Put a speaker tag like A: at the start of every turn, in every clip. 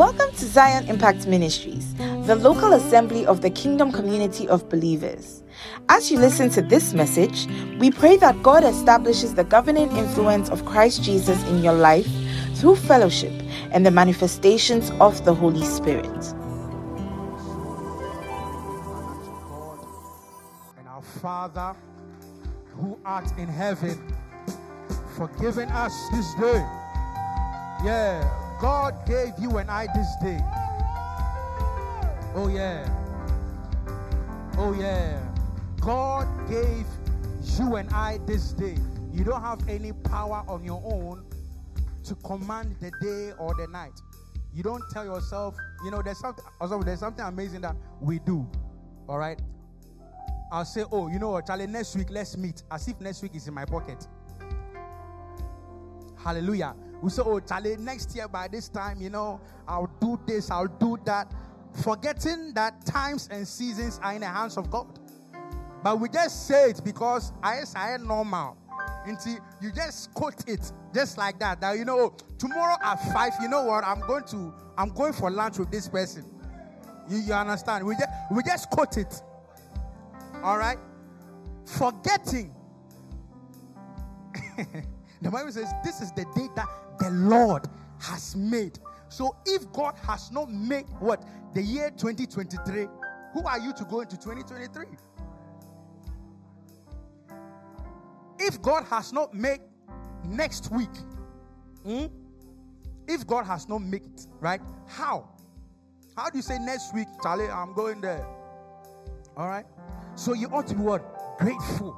A: Welcome to Zion Impact Ministries, the local assembly of the kingdom community of believers. As you listen to this message, we pray that God establishes the governing influence of Christ Jesus in your life through fellowship and the manifestations of the Holy Spirit.
B: And our Father who art in heaven, for giving us this day. Yeah, God gave you and I this day. Oh, yeah. Oh, yeah. God gave you and I this day. You don't have any power on your own to command the day or the night. You don't tell yourself, you know, there's something also there's something amazing that we do. All right. I'll say, oh, you know what, Charlie, next week let's meet. As if next week is in my pocket. Hallelujah. We say, oh, Charlie, next year by this time, you know, I'll do this, I'll do that. Forgetting that times and seasons are in the hands of God. But we just say it because I say normal. Until you just quote it just like that. That you know, tomorrow at five, you know what? I'm going to I'm going for lunch with this person. You, you understand? We just we just quote it. All right? Forgetting. the Bible says, This is the day that the Lord has made. So if God has not made what? The year 2023, who are you to go into 2023? If God has not made next week, hmm? if God has not made it, right? How? How do you say next week, Charlie, I'm going there? All right? So you ought to be what? Grateful.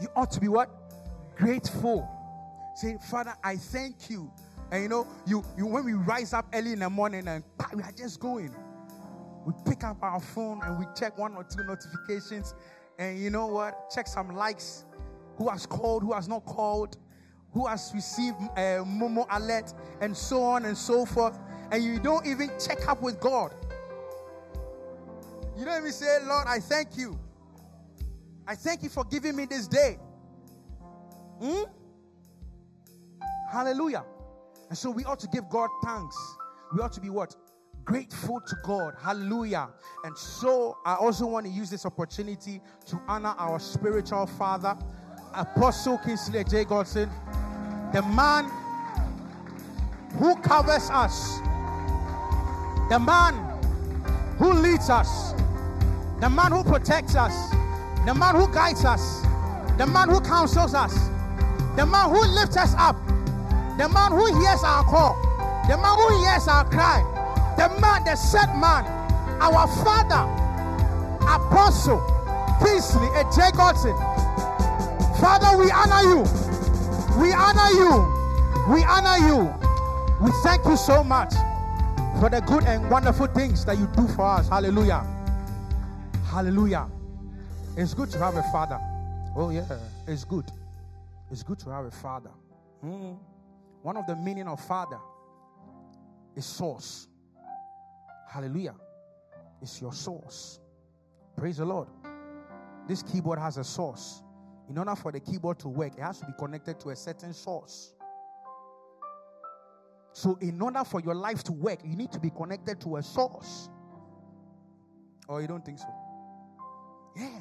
B: You ought to be what? Grateful. Say, Father, I thank you. And you know, you, you when we rise up early in the morning and we are just going. We pick up our phone and we check one or two notifications. And you know what? Check some likes. Who has called, who has not called, who has received a uh, Momo alert, and so on and so forth. And you don't even check up with God. You don't even say, Lord, I thank you. I thank you for giving me this day. Hmm? Hallelujah. And so we ought to give God thanks. We ought to be what? Grateful to God. Hallelujah. And so I also want to use this opportunity to honor our spiritual father, Apostle Kingsley J. Godson, the man who covers us, the man who leads us, the man who protects us, the man who guides us, the man who counsels us, the man who lifts us up, the man who hears our call, the man who hears our cry, the man, the said man, our father, Apostle Kingsley J. Godson. Father, we honor you. We honor you. We honor you. We thank you so much for the good and wonderful things that you do for us. Hallelujah. Hallelujah. It's good to have a father. Oh, yeah. It's good. It's good to have a father. Mm. One of the meaning of father is source. Hallelujah. It's your source. Praise the Lord. This keyboard has a source. In order for the keyboard to work, it has to be connected to a certain source. So, in order for your life to work, you need to be connected to a source. Or oh, you don't think so? Yeah.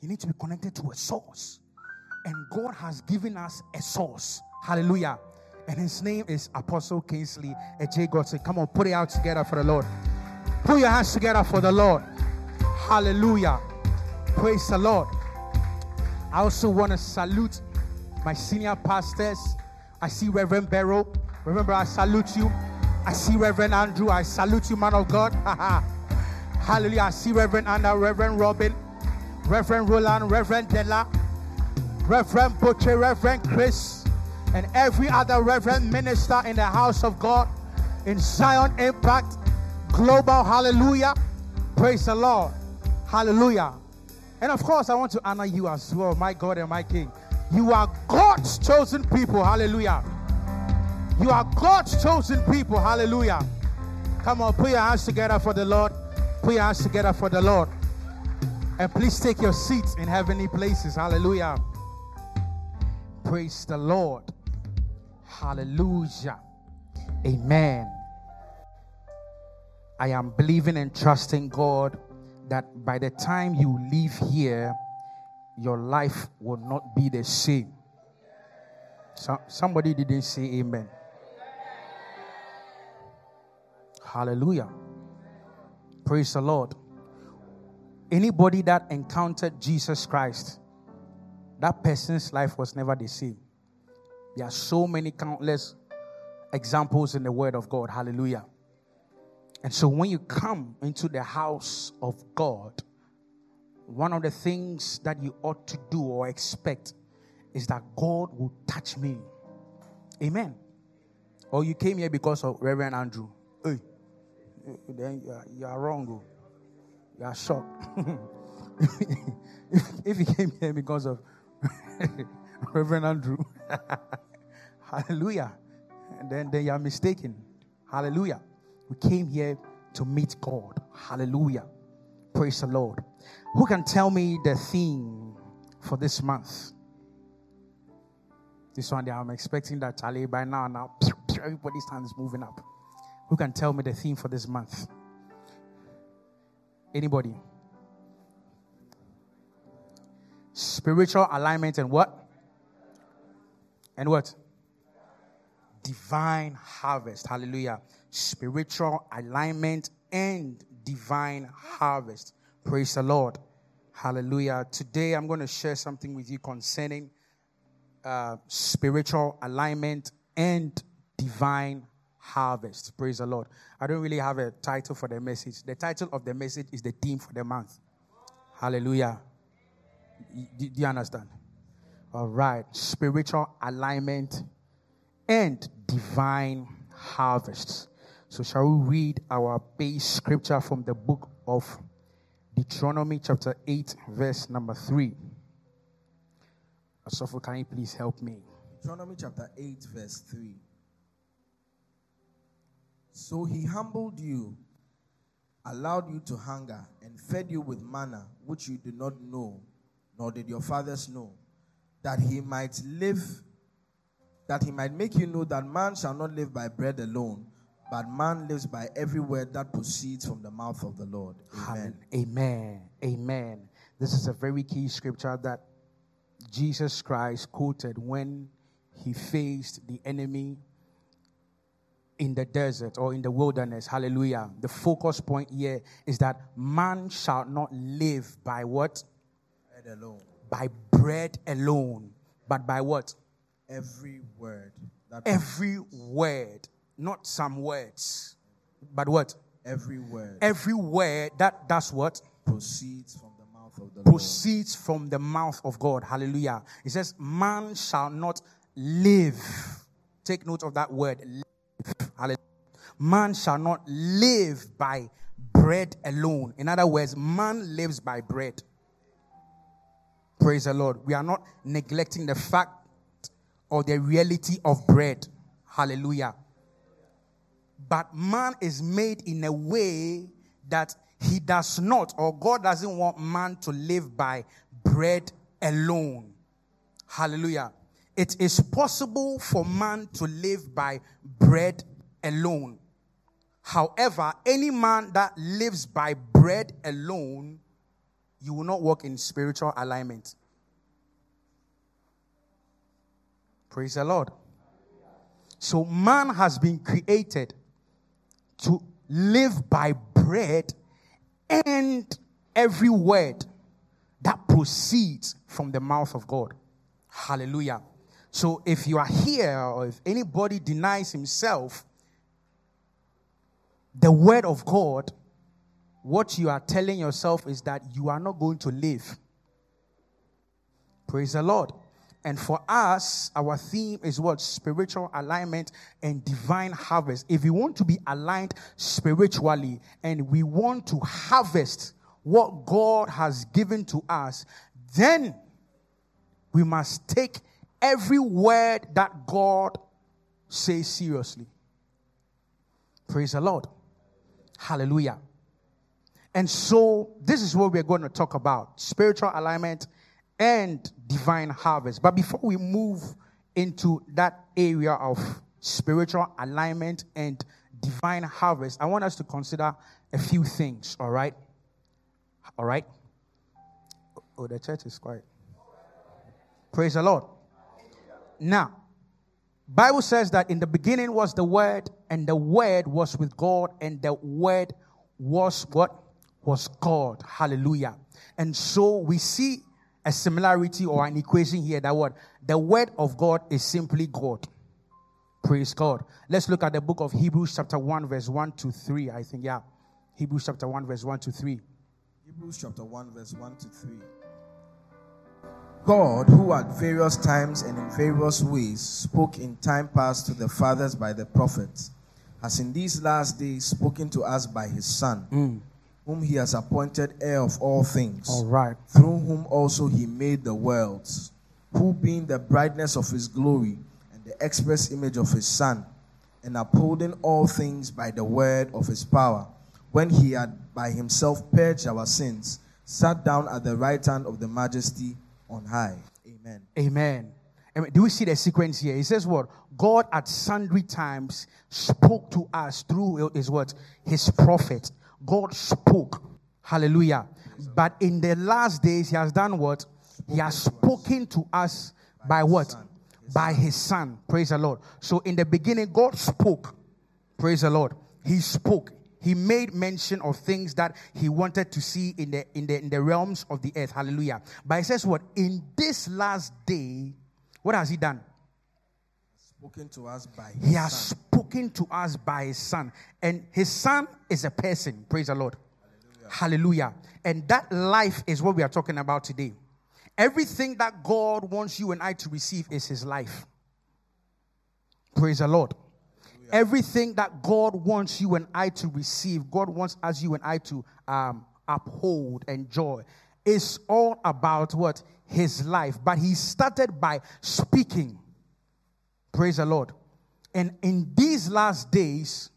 B: You need to be connected to a source. And God has given us a source. Hallelujah. And his name is Apostle Kingsley and J. Godson. Come on, put it out together for the Lord. Put your hands together for the Lord. Hallelujah. Praise the Lord. I also want to salute my senior pastors. I see Reverend Barrow. Remember, I salute you. I see Reverend Andrew. I salute you, man of God. Hallelujah. I see Reverend Anna, Reverend Robin, Reverend Roland, Reverend Della, Reverend Butcher, Reverend Chris, and every other Reverend minister in the house of God in Zion Impact Global. Hallelujah. Praise the Lord. Hallelujah. And of course, I want to honor you as well, my God and my King. You are God's chosen people. Hallelujah. You are God's chosen people. Hallelujah. Come on, put your hands together for the Lord. Put your hands together for the Lord. And please take your seats in heavenly places. Hallelujah. Praise the Lord. Hallelujah. Amen. I am believing and trusting God that by the time you leave here, your life will not be the same. So, somebody didn't say amen. Hallelujah. Praise the Lord. Anybody that encountered Jesus Christ, that person's life was never the same. There are so many countless examples in the Word of God. Hallelujah. And so when you come into the house of God, one of the things that you ought to do or expect is that God will touch me. Amen. Or you came here because of Reverend Andrew. Hey, then you are, you are wrong. Oh. You are shocked. if, if you came here because of Reverend Andrew, hallelujah, and then, then you are mistaken. Hallelujah. We came here to meet God. Hallelujah. Praise the Lord. Who can tell me the theme for this month? This one, I'm expecting that Charlie by now. Now, everybody's hand is moving up. Who can tell me the theme for this month? Anybody? Spiritual alignment and what? And what? Divine harvest. Hallelujah spiritual alignment and divine harvest. Praise the Lord. Hallelujah. Today I'm going to share something with you concerning uh, spiritual alignment and divine harvest. Praise the Lord. I don't really have a title for the message. The title of the message is the theme for the month. Hallelujah. Do, do you understand? All right. Spiritual alignment and divine harvest. So, shall we read our base scripture from the book of Deuteronomy, chapter 8, verse number 3? Asofo, can you please help me?
C: Deuteronomy chapter 8, verse 3. So he humbled you, allowed you to hunger, and fed you with manna, which you did not know, nor did your fathers know, that he might live, that he might make you know that man shall not live by bread alone but man lives by every word that proceeds from the mouth of the Lord. Amen.
B: Amen. Amen. This is a very key scripture that Jesus Christ quoted when he faced the enemy in the desert or in the wilderness. Hallelujah. The focus point here is that man shall not live by what?
C: Bread alone.
B: By bread alone, but by what?
C: Every word.
B: Every word not some words, but what?
C: Every word.
B: Every word that does what?
C: Proceeds from the mouth of the
B: Proceeds Lord. from the mouth of God. Hallelujah. It says, Man shall not live. Take note of that word. Live. Hallelujah. Man shall not live by bread alone. In other words, man lives by bread. Praise the Lord. We are not neglecting the fact or the reality of bread. Hallelujah. But man is made in a way that he does not, or God doesn't want man to live by bread alone. Hallelujah. It is possible for man to live by bread alone. However, any man that lives by bread alone, you will not walk in spiritual alignment. Praise the Lord. So, man has been created to live by bread and every word that proceeds from the mouth of God. Hallelujah. So if you are here or if anybody denies himself the word of God, what you are telling yourself is that you are not going to live. Praise the Lord. And for us, our theme is what? Spiritual alignment and divine harvest. If we want to be aligned spiritually and we want to harvest what God has given to us, then we must take every word that God says seriously. Praise the Lord. Hallelujah. And so, this is what we're going to talk about spiritual alignment and divine harvest. But before we move into that area of spiritual alignment and divine harvest, I want us to consider a few things, all right? All right? Oh, the church is quiet. Praise the Lord. Now, Bible says that in the beginning was the word and the word was with God and the word was what was God. Hallelujah. And so we see a similarity or an equation here that what the word of God is simply God. Praise God. Let's look at the book of Hebrews, chapter 1, verse 1 to 3. I think, yeah. Hebrews chapter 1, verse 1 to 3.
C: Hebrews chapter 1, verse 1 to 3. God, who at various times and in various ways spoke in time past to the fathers by the prophets, has in these last days spoken to us by his Son, mm. Whom he has appointed heir of all things,
B: all right.
C: through whom also he made the worlds, who being the brightness of his glory and the express image of his Son, and upholding all things by the word of his power, when he had by himself purged our sins, sat down at the right hand of the majesty on high. Amen.
B: Amen. Do we see the sequence here? He says what? God at sundry times spoke to us through his what? His prophet. God spoke. Hallelujah. But in the last days, he has done what? He has spoken to us by what? By his son. Praise the Lord. So in the beginning, God spoke. Praise the Lord. He spoke he made mention of things that he wanted to see in the in the in the realms of the earth. Hallelujah. But he says what? In this last day, what has he done?
C: Spoken to us by
B: He has son. spoken to us by his son. And his son is a person. Praise the Lord. Hallelujah. Hallelujah. And that life is what we are talking about today. Everything that God wants you and I to receive is his life. Praise the Lord. Everything that God wants you and I to receive, God wants us, you and I to um, uphold, enjoy, is all about what? His life. But he started by speaking. Praise the Lord. And in these last days,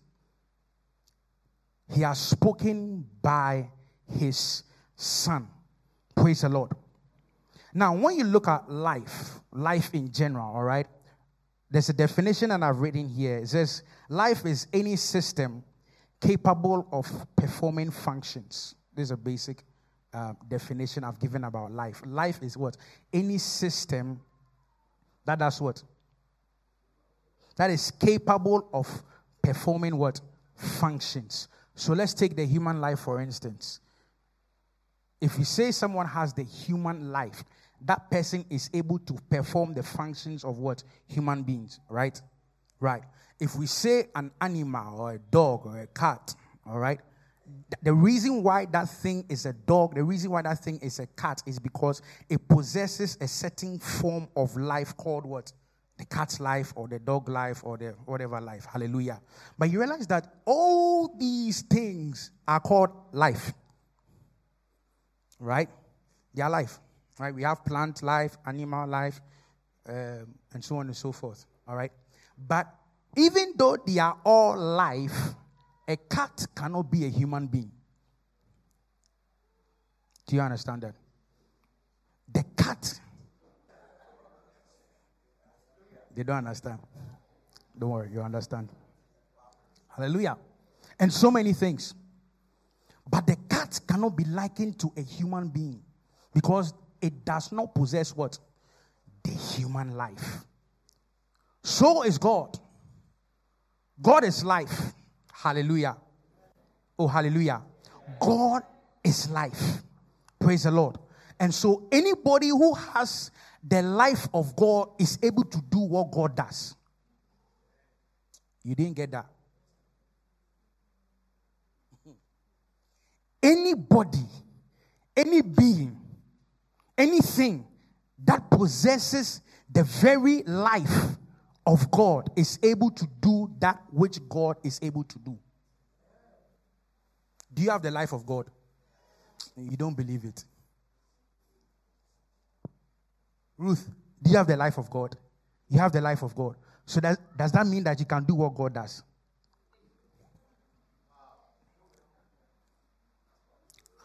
B: he has spoken by his son. Praise the Lord. Now, when you look at life, life in general, all right, there's a definition and I've written here. It says, life is any system capable of performing functions. This is a basic uh, definition I've given about life. Life is what? Any system that does what? That is capable of performing what? Functions. So let's take the human life for instance. If you say someone has the human life, that person is able to perform the functions of what? Human beings, right? Right. If we say an animal or a dog or a cat, all right, the reason why that thing is a dog, the reason why that thing is a cat is because it possesses a certain form of life called what? The cat's life or the dog life or the whatever life. Hallelujah. But you realize that all these things are called life. Right? They are life. Right? We have plant life, animal life, um, and so on and so forth. All right? But even though they are all life, a cat cannot be a human being. Do you understand that? The cat. They don't understand. Don't worry, you understand. Hallelujah. And so many things. But the cat cannot be likened to a human being because it does not possess what? The human life. So is God. God is life. Hallelujah. Oh, hallelujah. God is life. Praise the Lord. And so anybody who has the life of God is able to do what God does. You didn't get that. Anybody, any being anything that possesses the very life of God is able to do that which God is able to do. Do you have the life of God? You don't believe it. Ruth, do you have the life of God? You have the life of God. So that, does that mean that you can do what God does?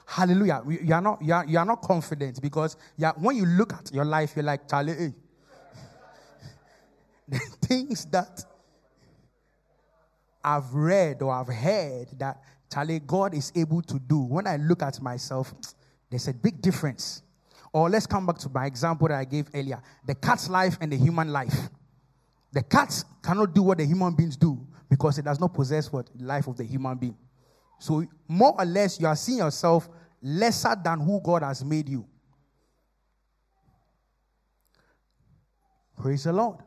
B: Hallelujah. You are not, you are, you are not confident because you are, when you look at your life, you're like, Charlie, hey. the things that I've read or I've heard that Charlie, God is able to do, when I look at myself, there's a big difference. Or let's come back to my example that I gave earlier the cat's life and the human life. The cat cannot do what the human beings do because it does not possess what life of the human being. So more or less, you are seeing yourself lesser than who God has made you. Praise the Lord.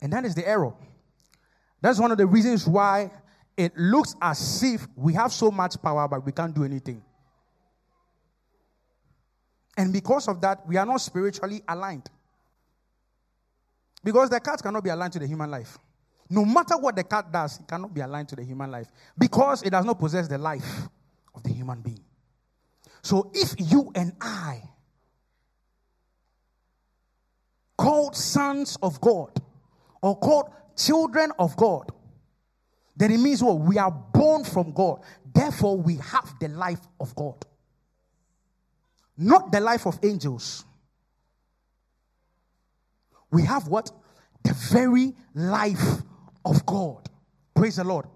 B: And that is the error. That's one of the reasons why it looks as if we have so much power, but we can't do anything. And because of that, we are not spiritually aligned. Because the cat cannot be aligned to the human life. No matter what the cat does, it cannot be aligned to the human life because it does not possess the life of the human being. So if you and I, called sons of God or called children of God, then it means what? We are born from God. Therefore, we have the life of God. Not the life of angels. We have what? The very life of God. Praise the Lord.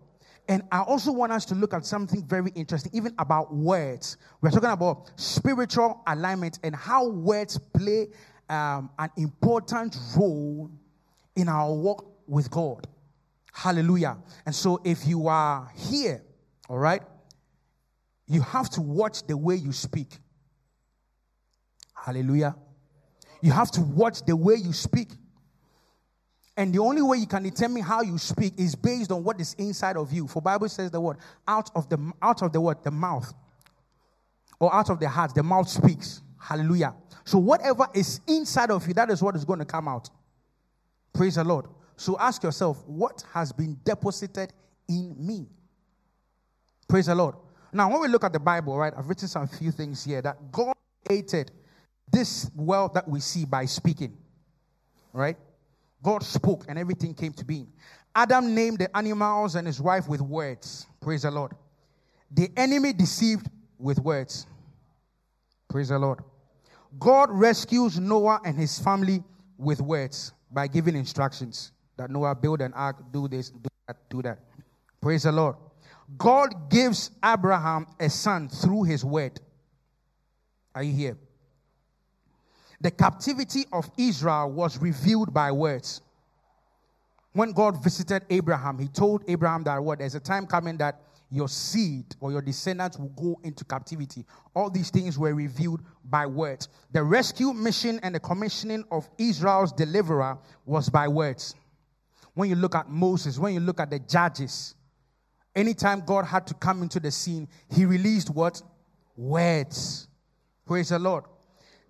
B: And I also want us to look at something very interesting, even about words. We're talking about spiritual alignment and how words play um, an important role in our walk with God. Hallelujah. And so, if you are here, all right, you have to watch the way you speak. Hallelujah. You have to watch the way you speak. And the only way you can determine how you speak is based on what is inside of you. For Bible says the word out of the out of the word the mouth or out of the heart the mouth speaks. Hallelujah. So whatever is inside of you that is what is going to come out. Praise the Lord. So ask yourself what has been deposited in me. Praise the Lord. Now when we look at the Bible, right? I've written some few things here that God created this world that we see by speaking. Right? God spoke and everything came to being. Adam named the animals and his wife with words. Praise the Lord. The enemy deceived with words. Praise the Lord. God rescues Noah and his family with words by giving instructions that Noah build an ark, do this, do that, do that. Praise the Lord. God gives Abraham a son through his word. Are you here? The captivity of Israel was revealed by words. When God visited Abraham, he told Abraham that what there's a time coming that your seed or your descendants will go into captivity. All these things were revealed by words. The rescue mission and the commissioning of Israel's deliverer was by words. When you look at Moses, when you look at the judges, anytime God had to come into the scene, he released what? Words. Praise the Lord.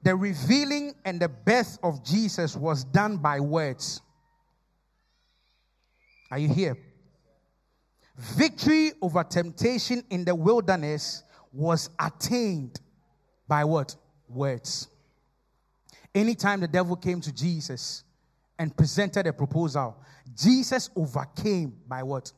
B: The revealing and the birth of Jesus was done by words. Are you here? Victory over temptation in the wilderness was attained by what? Words. Anytime the devil came to Jesus and presented a proposal, Jesus overcame by what?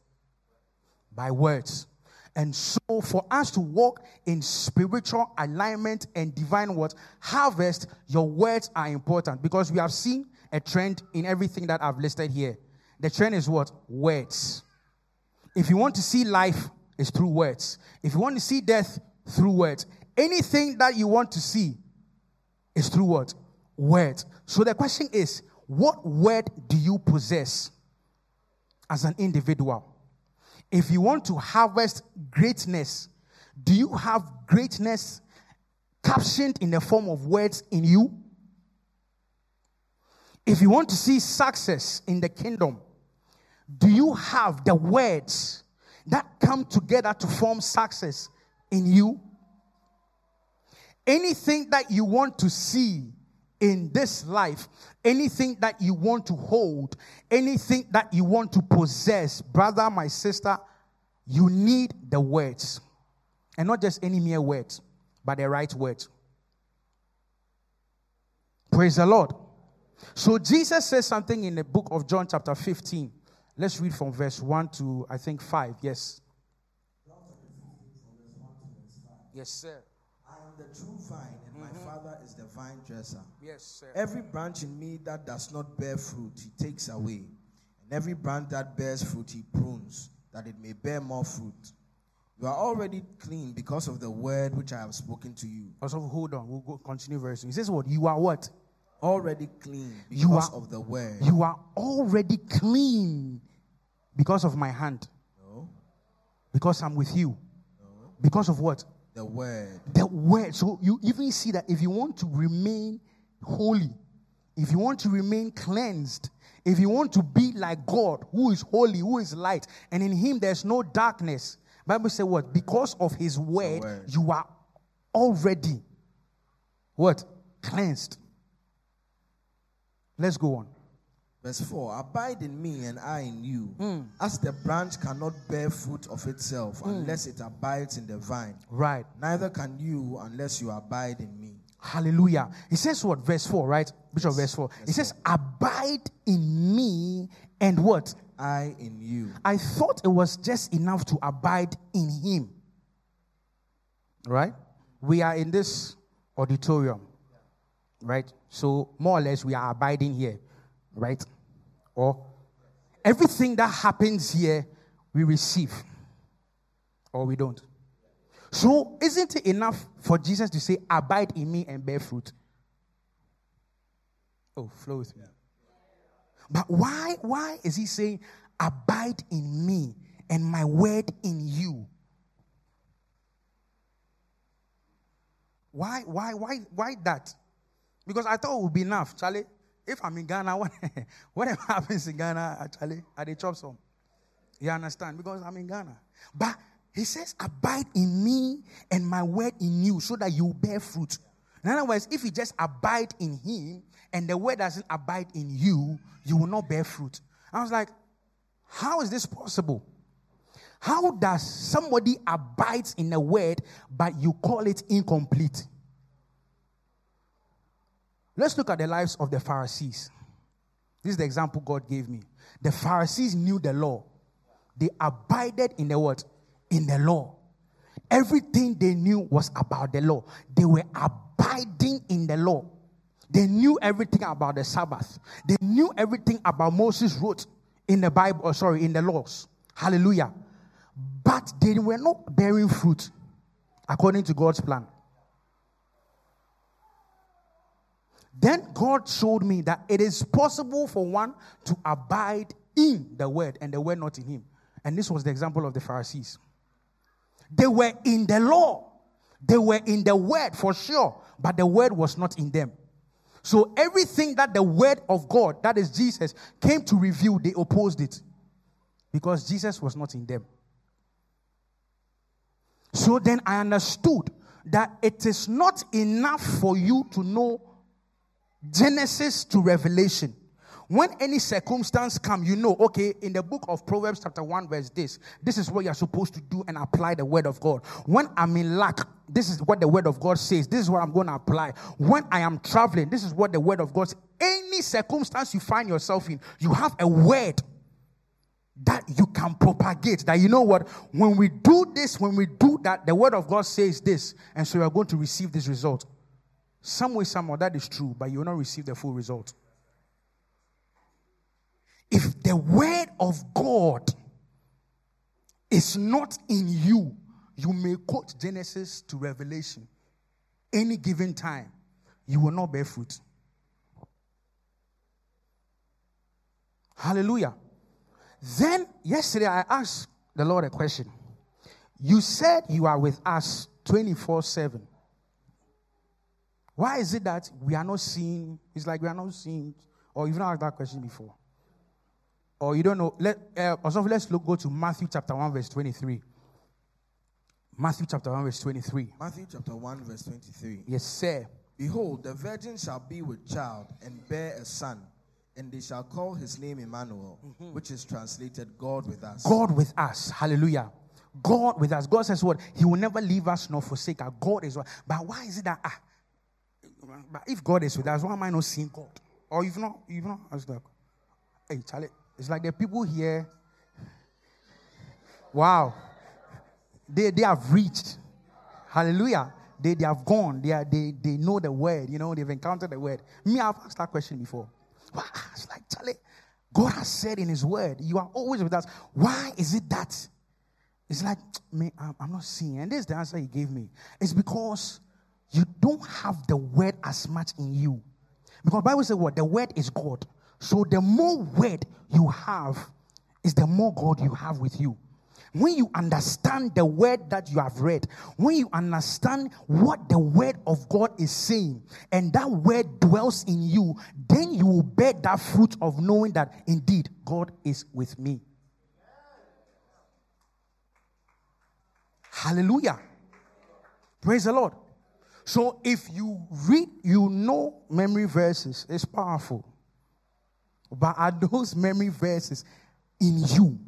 B: By words. And so, for us to walk in spiritual alignment and divine what harvest, your words are important because we have seen a trend in everything that I've listed here. The trend is what? Words. If you want to see life, it's through words. If you want to see death, through words. Anything that you want to see is through what? Words. So the question is, what word do you possess as an individual? If you want to harvest greatness, do you have greatness captioned in the form of words in you? If you want to see success in the kingdom, do you have the words that come together to form success in you? Anything that you want to see in this life, anything that you want to hold, anything that you want to possess, brother, my sister, you need the words. And not just any mere words, but the right words. Praise the Lord. So Jesus says something in the book of John, chapter 15. Let's read from verse 1 to, I think, 5. Yes. Yes, sir.
C: I am the true vine. My mm-hmm. Father is the vine dresser.
B: Yes, sir.
C: Every branch in me that does not bear fruit, he takes away. And every branch that bears fruit, he prunes, that it may bear more fruit. You are already clean because of the word which I have spoken to you.
B: Also, hold on. We'll go continue very soon. He says, What? You are what?
C: Already clean because
B: You are-
C: of the word.
B: You are already clean because of my hand.
C: No,
B: Because I'm with you. Because of what?
C: The word.
B: The word. So you even see that if you want to remain holy, if you want to remain cleansed, if you want to be like God, who is holy, who is light, and in him there's no darkness. Bible says what? Because of his word,
C: word.
B: you are already what? Cleansed. Let's go on.
C: Verse 4 Abide in me and I in you.
B: Hmm.
C: As the branch cannot bear fruit of itself unless it abides in the vine,
B: Right.
C: neither can you unless you abide in me.
B: Hallelujah. He says what? Verse 4, right? Bishop, verse 4. He says, Abide in me and what?
C: I in you.
B: I thought it was just enough to abide in him. Right? We are in this auditorium. Right? So, more or less, we are abiding here. Right? Or everything that happens here, we receive. Or we don't. So, isn't it enough for Jesus to say, Abide in me and bear fruit? Oh, flow with me. But why, why is he saying, Abide in me and my word in you? Why, why, why, why that? Because I thought it would be enough, Charlie. If I'm in Ghana, what- whatever happens in Ghana, actually, I they chop some. You understand? Because I'm in Ghana. But he says, Abide in me and my word in you so that you bear fruit. In other words, if you just abide in him and the word doesn't abide in you, you will not bear fruit. I was like, How is this possible? How does somebody abides in the word but you call it incomplete? Let's look at the lives of the Pharisees. This is the example God gave me. The Pharisees knew the law. They abided in the word, in the law. Everything they knew was about the law. They were abiding in the law. They knew everything about the Sabbath. They knew everything about Moses wrote in the Bible, or sorry, in the laws. Hallelujah. But they were not bearing fruit according to God's plan. Then God showed me that it is possible for one to abide in the word and the word not in him. And this was the example of the Pharisees. They were in the law, they were in the word for sure, but the word was not in them. So everything that the word of God, that is Jesus, came to reveal, they opposed it because Jesus was not in them. So then I understood that it is not enough for you to know Genesis to Revelation. When any circumstance come, you know, okay, in the book of Proverbs chapter 1 verse this, this is what you're supposed to do and apply the word of God. When I'm in lack, this is what the word of God says. This is what I'm going to apply. When I am traveling, this is what the word of God says. Any circumstance you find yourself in, you have a word that you can propagate. That you know what, when we do this, when we do that, the word of God says this, and so you are going to receive this result. Some way, somehow, that is true, but you will not receive the full result. If the word of God is not in you, you may quote Genesis to Revelation any given time, you will not bear fruit. Hallelujah. Then, yesterday, I asked the Lord a question. You said you are with us 24 7. Why is it that we are not seeing? It's like we are not seeing, or you've not asked that question before. Or you don't know. Let, uh, also, let's look, go to Matthew chapter 1, verse 23. Matthew chapter 1, verse 23.
C: Matthew chapter 1, verse 23.
B: Yes, sir.
C: Behold, the virgin shall be with child and bear a son, and they shall call his name Emmanuel, which is translated God with us.
B: God with us. Hallelujah. God with us. God says what? He will never leave us nor forsake us. God is what? But why is it that ah, but if God is with us, why am I not seeing God? Or you've not you've not asked that. Hey Charlie, it's like the people here. Wow. They they have reached. Hallelujah. They, they have gone. They, are, they, they know the word. You know, they've encountered the word. Me, I've asked that question before. Wow, it's like, Charlie, God has said in His Word, You are always with us. Why is it that? It's like, me, I'm not seeing. And this is the answer He gave me. It's because you don't have the Word as much in you. Because Bible says what? The Word is God. So the more Word you have, is the more God you have with you. When you understand the word that you have read, when you understand what the word of God is saying, and that word dwells in you, then you will bear that fruit of knowing that indeed God is with me. Hallelujah. Praise the Lord. So if you read, you know memory verses, it's powerful. But are those memory verses in you?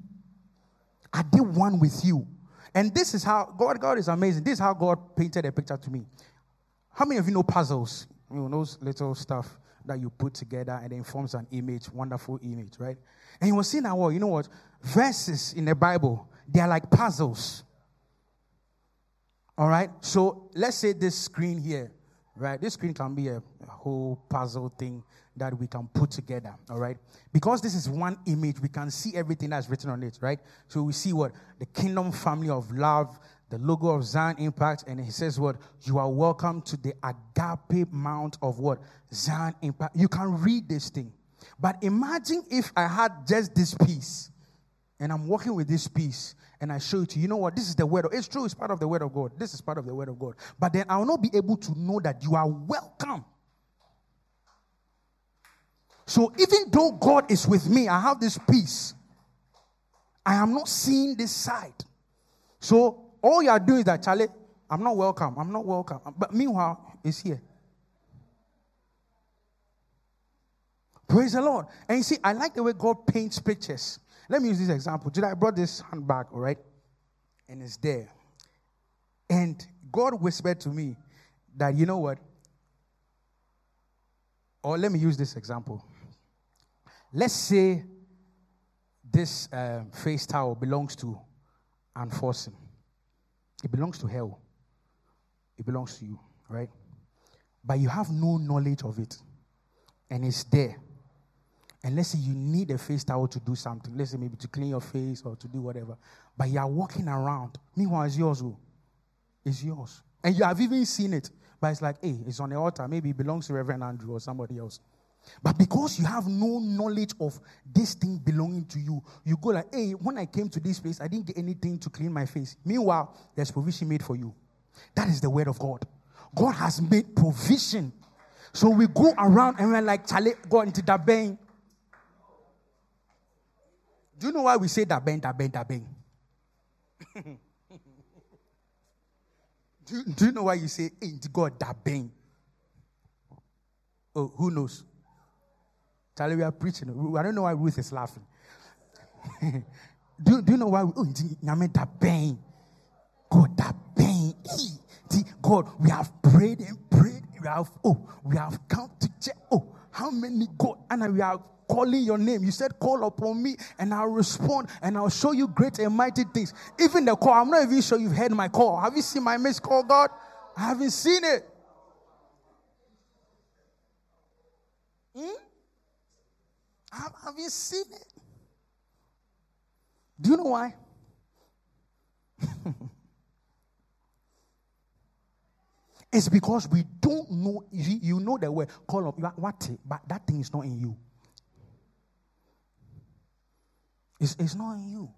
B: Are they one with you? And this is how God, God is amazing. This is how God painted a picture to me. How many of you know puzzles? You know, those little stuff that you put together and then forms an image, wonderful image, right? And he was saying that, well, you know what? Verses in the Bible, they are like puzzles. All right? So let's say this screen here, right? This screen can be a, a whole puzzle thing that we can put together, all right? Because this is one image, we can see everything that's written on it, right? So we see what? The kingdom family of love, the logo of Zion Impact, and he says what? You are welcome to the agape mount of what? Zion Impact. You can read this thing. But imagine if I had just this piece, and I'm working with this piece, and I show it to you. You know what? This is the word. Of, it's true, it's part of the word of God. This is part of the word of God. But then I will not be able to know that you are welcome so even though God is with me, I have this peace. I am not seeing this side. So all you are doing is that, Charlie, I'm not welcome. I'm not welcome. But meanwhile, it's here. Praise the Lord. And you see, I like the way God paints pictures. Let me use this example. Today I brought this handbag, all right? And it's there. And God whispered to me that, you know what? Or let me use this example. Let's say this uh, face towel belongs to unforcing. It belongs to hell. It belongs to you, right? But you have no knowledge of it. And it's there. And let's say you need a face towel to do something. Let's say maybe to clean your face or to do whatever. But you are walking around. Meanwhile, it's yours. Oh. It's yours. And you have even seen it. But it's like, hey, it's on the altar. Maybe it belongs to Reverend Andrew or somebody else. But because you have no knowledge of this thing belonging to you, you go like, hey, when I came to this place, I didn't get anything to clean my face. Meanwhile, there's provision made for you. That is the word of God. God has made provision. So we go around and we're like, Charlie, go into that bang. Do you know why we say that bang, that bang, that bang? do, do you know why you say, ain't God that bang? Oh, who knows? Charlie, we are preaching. I don't know why Ruth is laughing. do, do you know why? We, oh, Nyame that pain. God, that pain. God, we have prayed and prayed. We have, oh, we have come to check. Oh, how many God? And we are calling your name. You said, Call upon me, and I'll respond, and I'll show you great and mighty things. Even the call, I'm not even sure you've heard my call. Have you seen my missed call, God? I haven't seen it. Hmm? Have, have you seen it? Do you know why? it's because we don't know. You, you know the word call up what, but that thing is not in you. It's, it's not in you.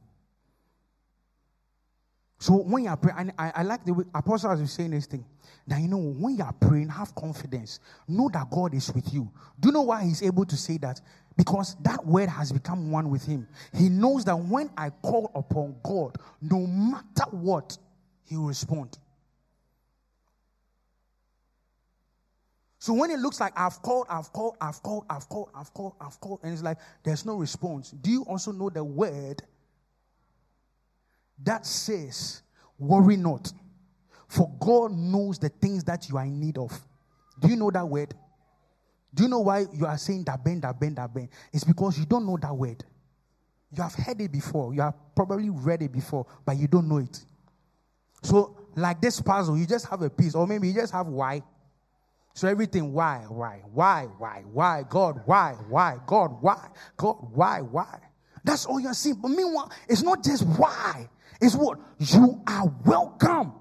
B: So when you are praying, I, I like the way apostles are saying this thing. That you know, when you are praying, have confidence. Know that God is with you. Do you know why He's able to say that? Because that word has become one with Him. He knows that when I call upon God, no matter what, He will respond. So when it looks like I've called, I've called, I've called, I've called, I've called, I've called, and it's like there's no response. Do you also know the word that says, Worry not, for God knows the things that you are in need of. Do you know that word? Do you know why you are saying that bend, that bend, that bend? It's because you don't know that word. You have heard it before, you have probably read it before, but you don't know it. So, like this puzzle, you just have a piece, or maybe you just have Y, So everything, why, why, why, why, why, God, why, why, God, why, God, why, why. That's all you're seeing. But meanwhile, it's not just why. It's what? You are welcome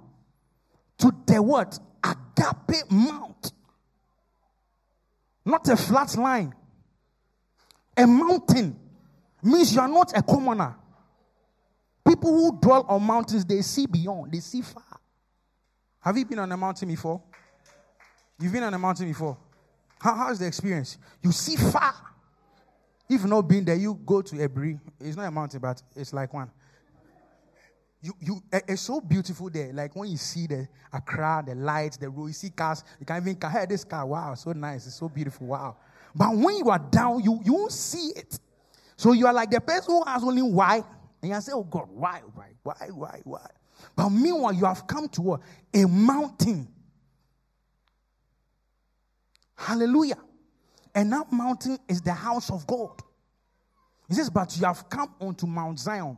B: to the what? Agape Mount. Not a flat line. A mountain means you are not a commoner. People who dwell on mountains, they see beyond, they see far. Have you been on a mountain before? You've been on a mountain before. How, how's the experience? You see far. If not been there, you go to Aburi. It's not a mountain, but it's like one. You, you, eh, it's so beautiful there. Like when you see the Accra, the lights, the road, you see cars. You can even hey, this car. Wow, so nice. It's so beautiful. Wow. But when you are down, you you won't see it. So you are like the person who has only why, and you say, "Oh God, why, why, why, why, why?" But meanwhile, you have come to a, a mountain. Hallelujah. And that mountain is the house of God. He says, But you have come onto Mount Zion.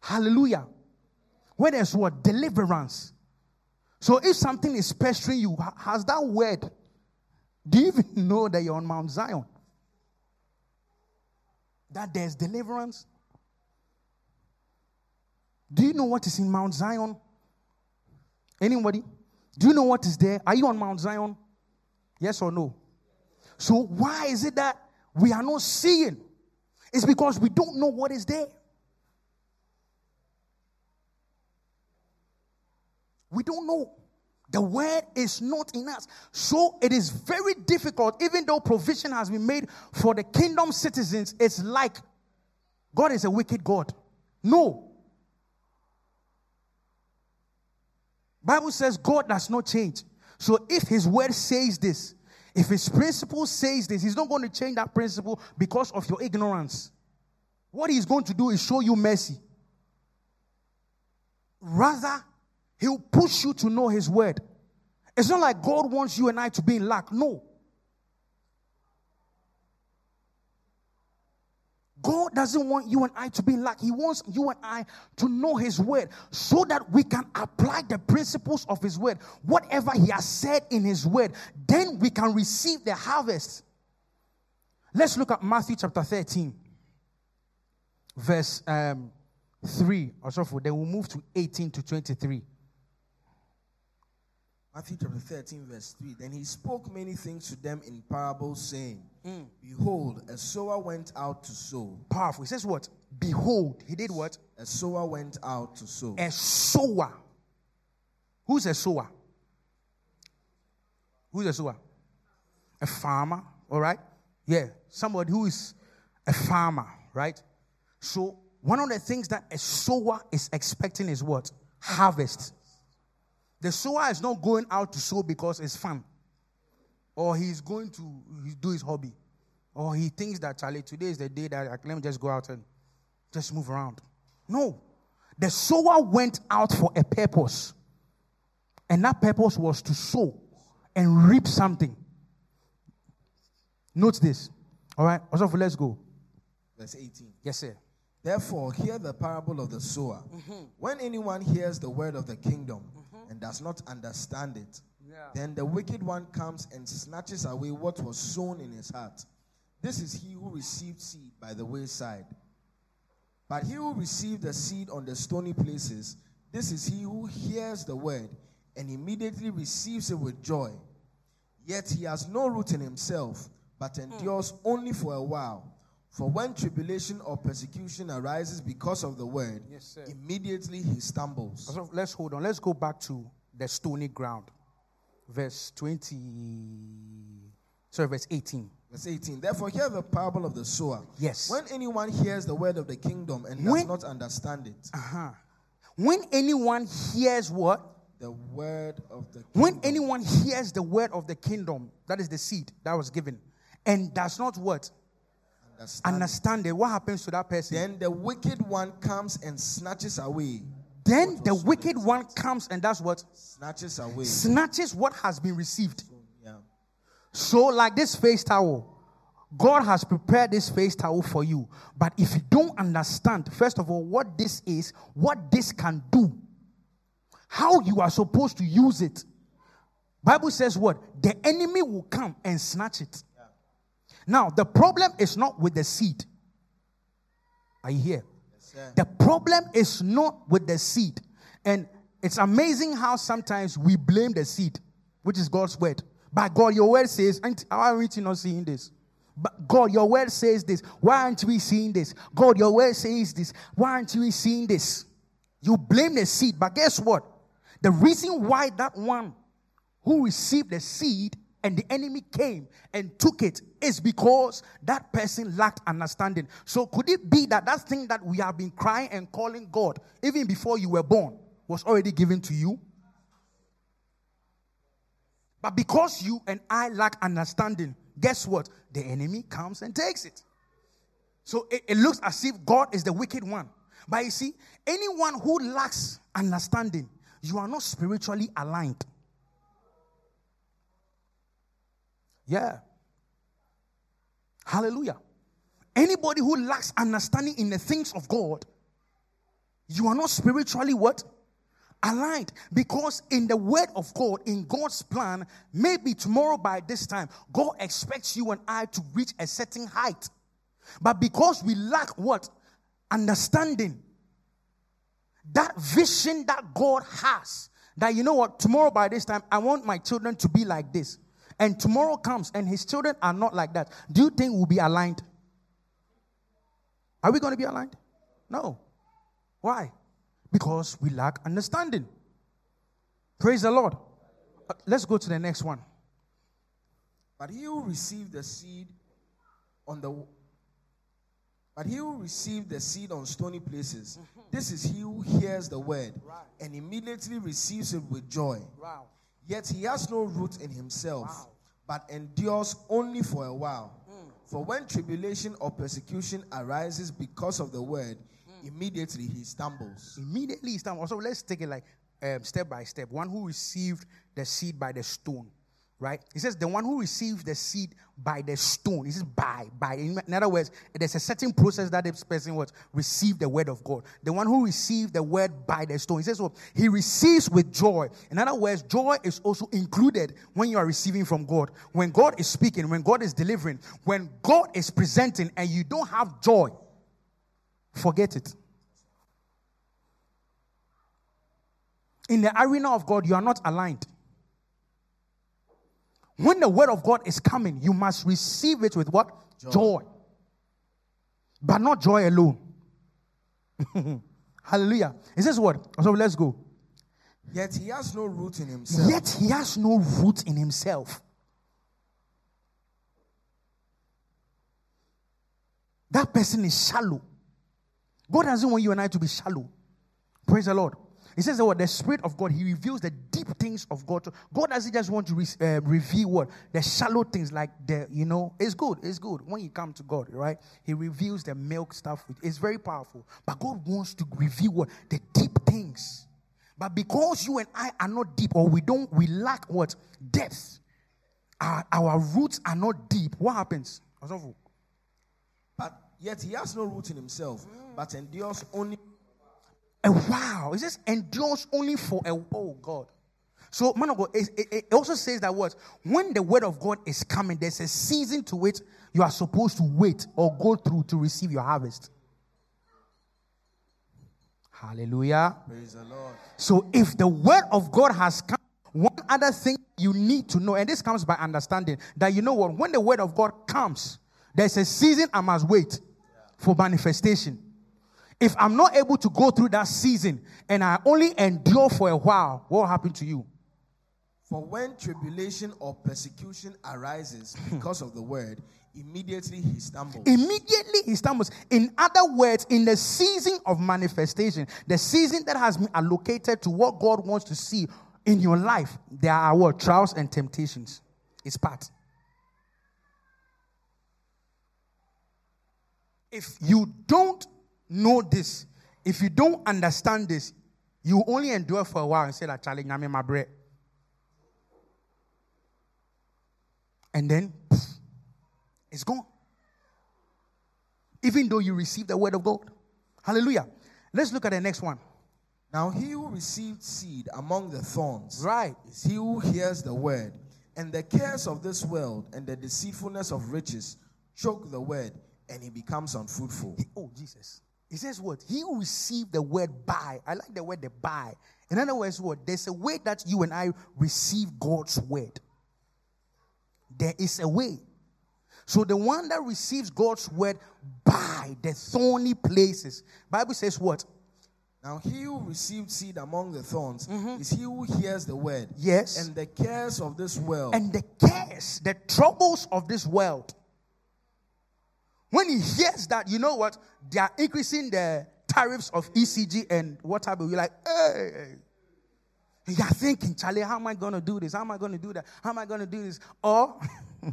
B: Hallelujah. Where there's what? Deliverance. So if something is pestering you, has that word? Do you even know that you're on Mount Zion? That there's deliverance? Do you know what is in Mount Zion? Anybody? Do you know what is there? Are you on Mount Zion? Yes or no? So why is it that we are not seeing? It's because we don't know what is there. We don't know. The word is not in us. So it is very difficult, even though provision has been made for the kingdom citizens. It's like God is a wicked God. No. Bible says God does not change. So if his word says this, if his principle says this, he's not going to change that principle because of your ignorance. What he's going to do is show you mercy. Rather, he'll push you to know his word. It's not like God wants you and I to be in lack. No. God doesn't want you and I to be like He wants you and I to know His word so that we can apply the principles of His word. Whatever He has said in His word, then we can receive the harvest. Let's look at Matthew chapter 13, verse um, 3 or so forth. Then we'll move to 18 to 23.
C: Matthew chapter 13, verse 3. Then he spoke many things to them in parables, saying, mm. Behold, a sower went out to sow.
B: Powerful. He says what? Behold. He did what?
C: A sower went out to sow.
B: A sower. Who's a sower? Who's a sower? A farmer, all right? Yeah, somebody who is a farmer, right? So, one of the things that a sower is expecting is what? Harvest. The sower is not going out to sow because it's fun. Or he's going to do his hobby. Or he thinks that, Charlie, today is the day that I let me just go out and just move around. No. The sower went out for a purpose. And that purpose was to sow and reap something. Note this. All right. Also, let's go.
C: Verse 18.
B: Yes, sir.
C: Therefore, hear the parable of the sower. Mm-hmm. When anyone hears the word of the kingdom, and does not understand it, yeah. then the wicked one comes and snatches away what was sown in his heart. This is he who received seed by the wayside. But he who received the seed on the stony places, this is he who hears the word and immediately receives it with joy. Yet he has no root in himself, but hmm. endures mm. only for a while. For when tribulation or persecution arises because of the word, yes, immediately he stumbles.
B: So let's hold on. Let's go back to the stony ground. Verse 20, sorry, verse 18.
C: Verse 18. Therefore, hear the parable of the sower.
B: Yes.
C: When anyone hears the word of the kingdom and does when, not understand it.
B: Uh-huh. When anyone hears what?
C: The word of the kingdom.
B: When anyone hears the word of the kingdom, that is the seed that was given, and does not what? understand, understand it, what happens to that person?
C: Then the wicked one comes and snatches away.
B: Then the wicked one comes and does what?
C: Snatches away.
B: Snatches what has been received. Yeah. so like this face towel. God has prepared this face towel for you. But if you don't understand, first of all, what this is, what this can do, how you are supposed to use it, Bible says what? The enemy will come and snatch it. Yeah. Now, the problem is not with the seed. Are you here? The problem is not with the seed. And it's amazing how sometimes we blame the seed, which is God's word. But God, your word says, why aren't you not seeing this? But God, your word says this. Why aren't we seeing this? God, your word says this. Why aren't we seeing this? You blame the seed, but guess what? The reason why that one who received the seed and the enemy came and took it is because that person lacked understanding. So, could it be that that thing that we have been crying and calling God, even before you were born, was already given to you? But because you and I lack understanding, guess what? The enemy comes and takes it. So it, it, looks as if God is the wicked one. But you see, anyone who lacks understanding, you are not spiritually aligned. Yeah. Hallelujah. Anybody who lacks understanding in the things of God, you are not spiritually what? aligned because in the word of God, in God's plan, maybe tomorrow by this time, God expects you and I to reach a certain height. But because we lack what? Understanding. That vision that God has. That you know what? Tomorrow by this time, I want my children to be like this. And tomorrow comes and his children are not like that. Do you think we'll be aligned? Are we going to be aligned? No. Why? Because we lack understanding. Praise the Lord. Uh, let's go to the next one.
C: But he who received the seed on the but he who received the seed on stony places, mm-hmm. this is he who hears the word right. and immediately receives it with joy. Wow. Yet he has no root in himself, wow. but endures only for a while. Mm. For when tribulation or persecution arises because of the word, Immediately he stumbles.
B: Immediately he stumbles. So let's take it like um, step by step. One who received the seed by the stone, right? He says the one who received the seed by the stone. He says by, by. In other words, there's a certain process that this person was received the word of God. The one who received the word by the stone. He says, well, he receives with joy. In other words, joy is also included when you are receiving from God. When God is speaking, when God is delivering, when God is presenting, and you don't have joy Forget it. In the arena of God, you are not aligned. When the word of God is coming, you must receive it with what? Joy. joy. But not joy alone. Hallelujah. It says what? So let's go.
C: Yet he has no root in himself.
B: Yet he has no root in himself. That person is shallow. God doesn't want you and I to be shallow. Praise the Lord. He says that what the Spirit of God, He reveals the deep things of God. God doesn't just want to re- uh, reveal what the shallow things, like the you know, it's good, it's good when you come to God, right? He reveals the milk stuff. It's very powerful, but God wants to reveal what the deep things. But because you and I are not deep, or we don't, we lack what depth. Our, our roots are not deep. What happens?
C: But yet he has no root in himself but endures only.
B: A wow. It says endures only for a oh God. So, man of God, it, it, it, also says that what when the word of God is coming, there's a season to it you are supposed to wait or go through to receive your harvest. Hallelujah.
C: Praise the Lord.
B: So, if the word of God has come, one other thing you need to know, and this comes by understanding that you know what, when the word of God comes, there's a season I must wait for manifestation. If I'm not able to go through that season and I only endure for a while, what will happen to you?
C: For when tribulation or persecution arises hmm. because of the word, immediately he stumbles.
B: Immediately he stumbles. In other words, in the season of manifestation, the season that has been allocated to what God wants to see in your life, there are what? Trials and temptations. It's part. If you don't know this, if you don't understand this, you only endure for a while and say that challenge I'm my bread. And then poof, it's gone. Even though you receive the word of God. Hallelujah. Let's look at the next one.
C: Now he who received seed among the thorns
B: Right.
C: is he who hears the word, and the cares of this world and the deceitfulness of riches choke the word, and he becomes unfruitful.
B: Oh, Jesus. He says what? He who received the word by. I like the word the by. In other words, what? There's a way that you and I receive God's word. There is a way. So the one that receives God's word by the thorny places. Bible says what?
C: Now he who received seed among the thorns mm-hmm. is he who hears the word.
B: Yes.
C: And the cares of this world
B: And the cares, the troubles of this world. When he hears that, you know what? They are increasing the tariffs of ECG and what have you. You're like, hey. You are thinking, Charlie, how am I going to do this? How am I going to do that? How am I going to do this? Or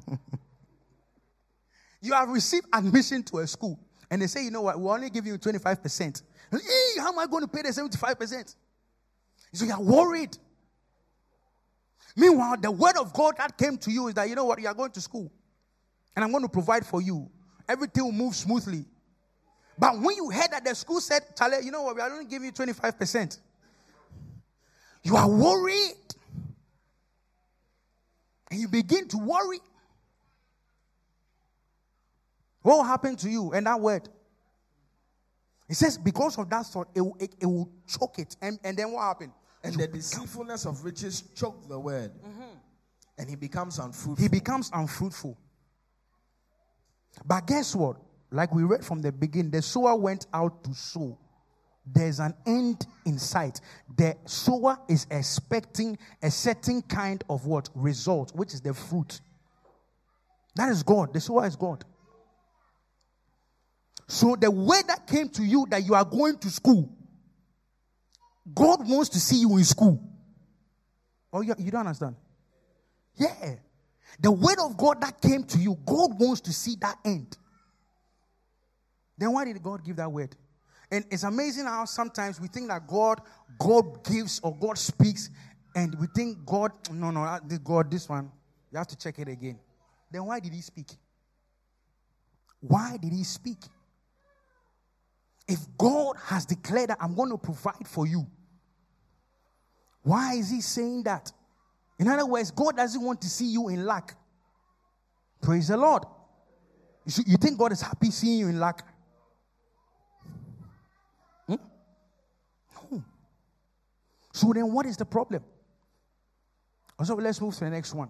B: you have received admission to a school and they say, you know what? We'll only give you 25%. Hey, how am I going to pay the 75%? So you're worried. Meanwhile, the word of God that came to you is that, you know what? You are going to school and I'm going to provide for you. Everything will move smoothly. But when you heard that the school said, Charlie, you know what? We are only giving you 25%. You are worried. And you begin to worry. What will happen to you and that word? It says, because of that thought, it, will- it, it will choke it. And, and then what happened?
C: and the deceitfulness of riches choke the word, mm-hmm. and he becomes unfruitful.
B: He becomes unfruitful. But guess what? Like we read from the beginning, the sower went out to sow. There's an end in sight. The sower is expecting a certain kind of what? Result, which is the fruit. That is God. The sower is God. So the way that came to you that you are going to school, God wants to see you in school. Oh, you, you don't understand? Yeah. The word of God that came to you, God wants to see that end. Then why did God give that word? And it's amazing how sometimes we think that God, God gives or God speaks, and we think God, no, no, ah, this God, this one, you have to check it again. Then why did He speak? Why did He speak? If God has declared that I'm going to provide for you, why is He saying that? In other words, God doesn't want to see you in lack. Praise the Lord. You, think God is happy seeing you in lack? Hmm? No. So then, what is the problem? So let's move to the next one.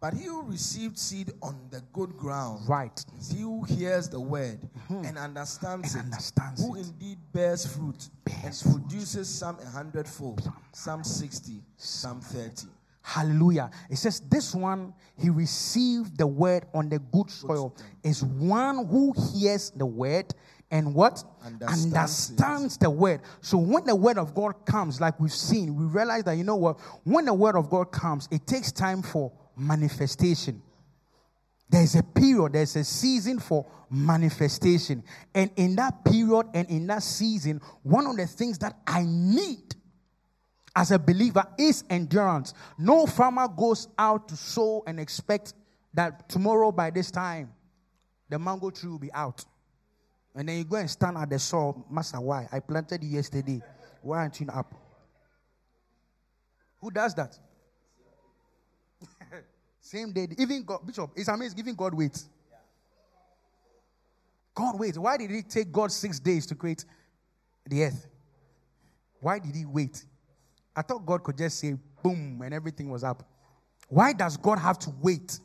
C: But he who received seed on the good ground
B: Right.
C: he who hears the word and understands
B: And
C: it,
B: understands
C: who
B: it.
C: indeed bears fruit
B: Bears
C: and produces some a hundredfold, some sixty, some thirty.
B: Hallelujah. It says, This one, he received the word on the good soil, is one who hears the word and what?
C: Understands.
B: Understands the word. So when the word of God comes, like we've seen, we realize that, you know what? When the word of God comes, it takes time for manifestation. There's a period, there's a season for manifestation. And in that period and in that season, one of the things that I need as a believer is endurance. No farmer goes out to sow and expect that tomorrow by this time the mango tree will be out. And then you go and stand at the soil, Master, why? I planted yesterday. Why aren't you up? Who does that? Same day. Even God, Bishop, it's amazing giving God waits. God waits. Why did it take God six days to create the earth? Why did he wait? I thought God could just say boom and everything was up. Why does God have to wait?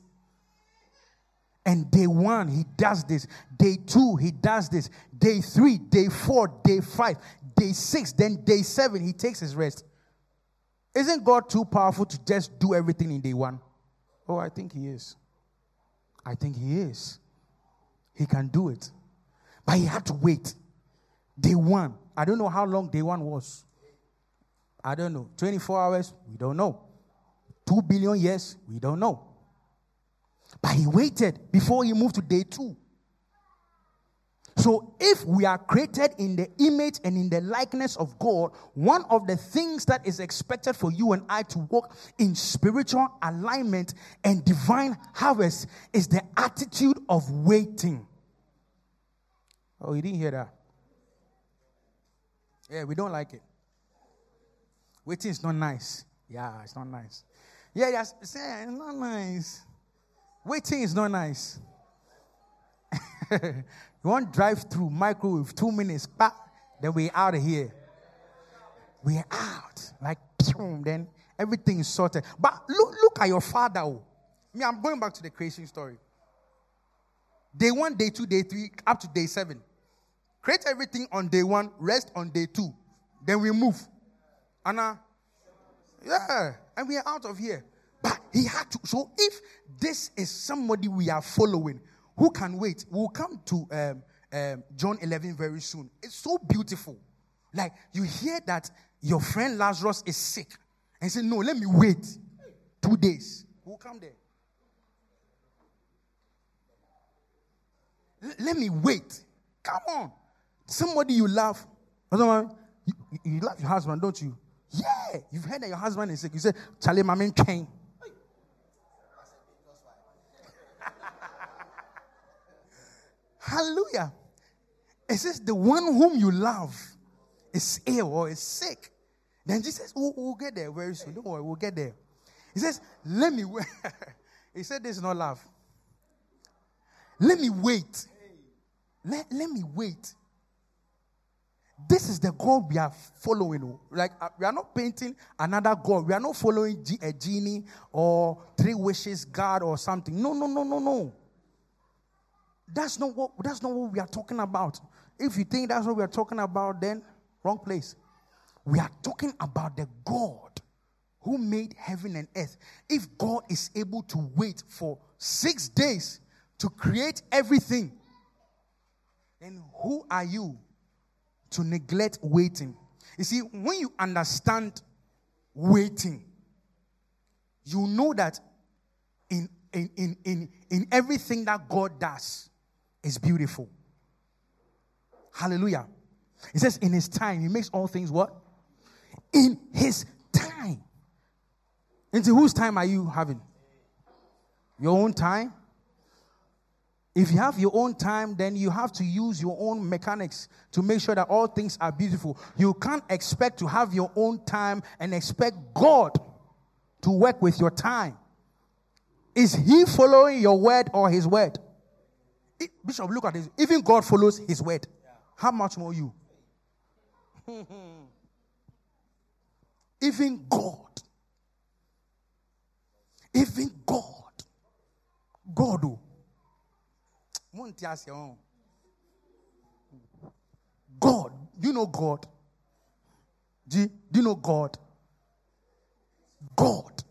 B: And day one, he does this. Day two, he does this. Day three, day four, day five, day six, then day seven, he takes his rest. Isn't God too powerful to just do everything in day one? Oh, I think he is. I think he is. He can do it. But he had to wait. Day one. I don't know how long day one was. I don't know. 24 hours? We don't know. 2 billion years? We don't know. But he waited before he moved to day two. So, if we are created in the image and in the likeness of God, one of the things that is expected for you and I to walk in spiritual alignment and divine harvest is the attitude of waiting. Oh, you didn't hear that? Yeah, we don't like it. Waiting is not nice. Yeah, it's not nice. Yeah, yes, say it's not nice. Waiting is not nice. you want drive through microwave two minutes, bah, then we're out of here. We're out. Like boom, then everything is sorted. But look, look at your father. Oh. Me, I'm going back to the creation story. Day one, day two, day three, up to day seven. Create everything on day one, rest on day two. Then we move. Anna, yeah, and we are out of here. But he had to. So if this is somebody we are following, who can wait? We'll come to um, um, John 11 very soon. It's so beautiful. Like you hear that your friend Lazarus is sick, and say, "No, let me wait two days." We'll come there. L- let me wait. Come on, somebody you love. You, you love your husband, don't you? Yeah, you've heard that your husband is sick. You say, Charlie, my man came. Hallelujah. It says, the one whom you love is ill or is sick. Then Jesus, we'll, we'll get there very soon. Don't worry, we'll get there. He says, let me wait. he said, this is not love. Let me wait. Let, let me wait. This is the God we are following. Oh. Like, uh, we are not painting another God. We are not following a genie or three wishes God or something. No, no, no, no, no. That's not what that's not what we are talking about. If you think that's what we are talking about, then wrong place. We are talking about the God who made heaven and earth. If God is able to wait for six days to create everything, then who are you to neglect waiting? You see, when you understand waiting, you know that in, in, in, in, in everything that God does, is beautiful. Hallelujah. He says, in his time, he makes all things what? In his time. Into whose time are you having? Your own time? If you have your own time, then you have to use your own mechanics to make sure that all things are beautiful. You can't expect to have your own time and expect God to work with your time. Is He following your word or His word? Bishop, look at this. Even God follows his word. How much more you? Even God. Even God. God. Oh. God. Do you know God? Do you, do you know God? God.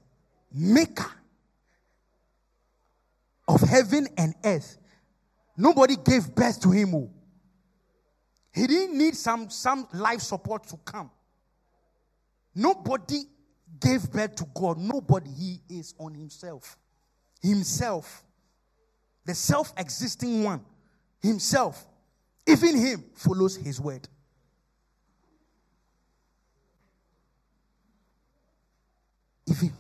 B: Maker of heaven and earth Nobody gave birth to him. Oh. He didn't need some, some life support to come. Nobody gave birth to God. Nobody. He is on himself. Himself. The self existing one. Himself. Even him follows his word. Even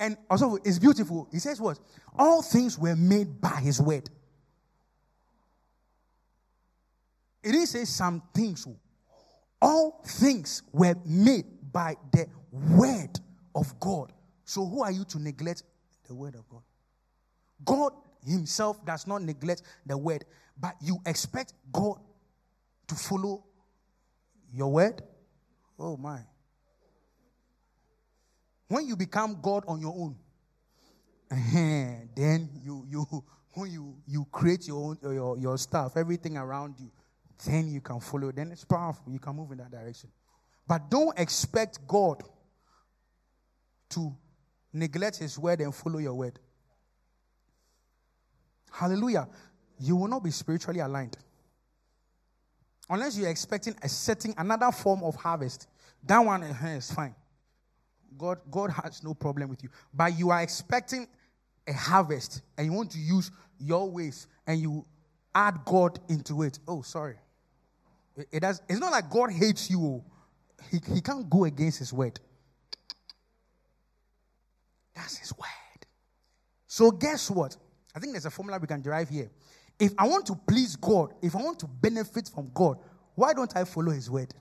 B: and also it's beautiful. He says what? All things were made by his word. It didn't say some things. Oh. All things were made by the word of God. So who are you to neglect the word of God? God himself does not neglect the word, but you expect God to follow your word? Oh my. When you become God on your own, then you you when you you create your own your, your stuff, everything around you, then you can follow. Then it's powerful. You can move in that direction. But don't expect God to neglect his word and follow your word. Hallelujah. You will not be spiritually aligned. Unless you're expecting a setting, another form of harvest. That one uh, is fine. God, God has no problem with you. But you are expecting a harvest and you want to use your ways and you add God into it. Oh, sorry. It, does, it's not like God hates you. He, he can't go against his word. That's his word. So, guess what? I think there's a formula we can derive here. If I want to please God, if I want to benefit from God, why don't I follow his word?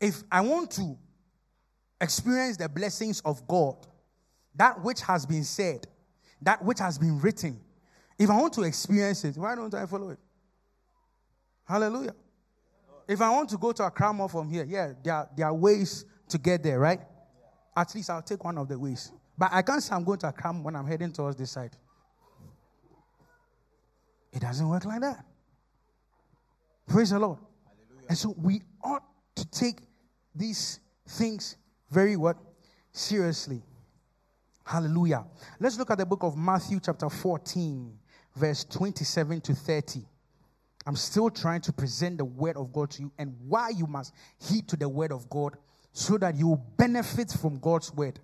B: If I want to experience the blessings of God, that which has been said, that which has been written, if I want to experience it, why don't I follow it? Hallelujah. If I want to go to Accra Mall from here, yeah, there are, there are ways to get there, right? At least I'll take one of the ways. But I can't say I'm going to Accra when I'm heading towards this side. It doesn't work like that. Praise the Lord. Hallelujah. And so we ought to take these things very what? Seriously. Hallelujah. Let's look at the book of Matthew, chapter 14, verse 27 to 30. I'm still trying to present the word of God to you and why you must heed to the word of God so that you will benefit from God's word.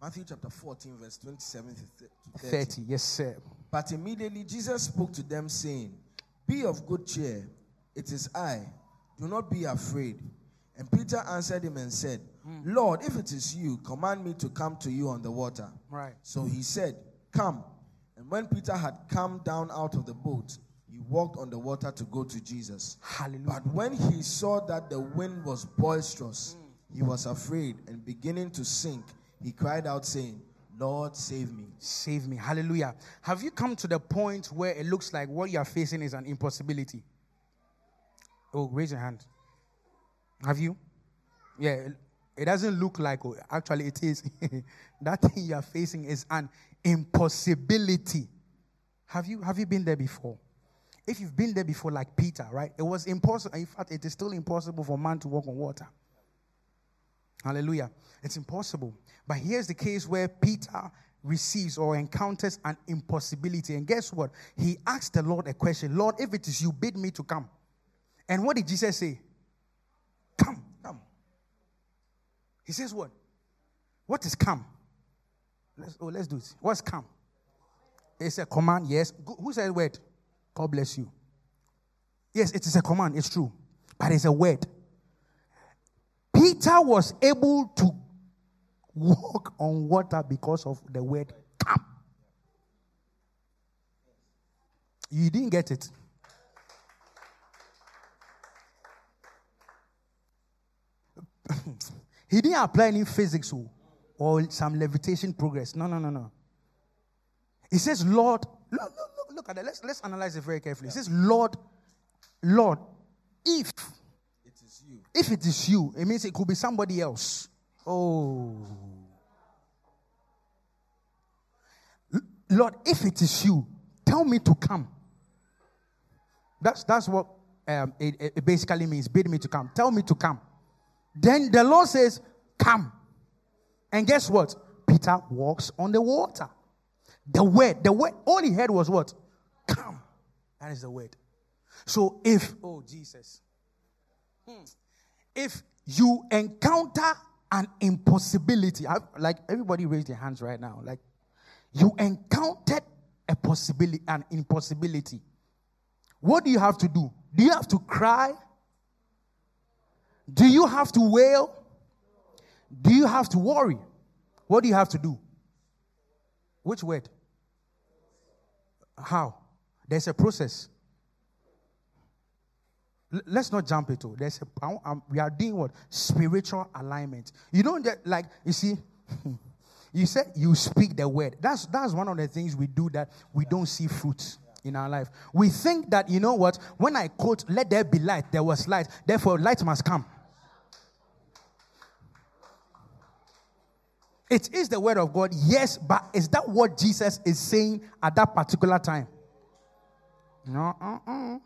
C: Matthew chapter 14, verse 27 to
B: 30. 30. Yes, sir.
C: But immediately Jesus spoke to them, saying, Be of good cheer, it is I. Do not be afraid. And Peter answered him and said, mm. Lord, if it is you, command me to come to you on the water.
B: Right.
C: So he said, Come. And when Peter had come down out of the boat, he walked on the water to go to Jesus.
B: Hallelujah.
C: But when he saw that the wind was boisterous, mm. he was afraid and beginning to sink, he cried out, saying, Lord, save me.
B: Save me. Hallelujah. Have you come to the point where it looks like what you are facing is an impossibility? Oh, raise your hand. Have you? Yeah, it doesn't look like, oh, actually, it is. that thing you are facing is an impossibility. Have you, have you been there before? If you've been there before, like Peter, right? It was impossible. In fact, it is still impossible for man to walk on water. Hallelujah. It's impossible. But here's the case where Peter receives or encounters an impossibility. And guess what? He asked the Lord a question Lord, if it is you, bid me to come. And what did Jesus say? Come, come. He says what? What is come? Let's, oh, let's do it. What's come? It's a command, yes. Who said word? God bless you. Yes, it is a command, it's true. But it's a word. Peter was able to walk on water because of the word come. You didn't get it. he didn't apply any physics oh, or some levitation progress. No, no, no, no. He says, Lord, look, look, look at it. Let's, let's analyze it very carefully. He says, Lord, Lord, if if it is you, it means it could be somebody else. Oh. Lord, if it is you, tell me to come. That's, that's what um, it, it basically means. Bid me to come. Tell me to come. Then the Lord says, Come. And guess what? Peter walks on the water. The word, the word, all he heard was what? Come. That is the word. So if, oh Jesus, hmm, if you encounter an impossibility, I, like everybody raise their hands right now, like you encountered a possibility, an impossibility. What do you have to do? Do you have to cry? Do you have to wail? Do you have to worry? What do you have to do? Which word? How? There's a process. Let's not jump into. There's a. We are doing what spiritual alignment. You don't get like you see. you said you speak the word. That's that's one of the things we do that we don't see fruit in our life. We think that you know what? When I quote, "Let there be light," there was light. Therefore, light must come. It is the word of God, yes, but is that what Jesus is saying at that particular time? No. Uh-uh.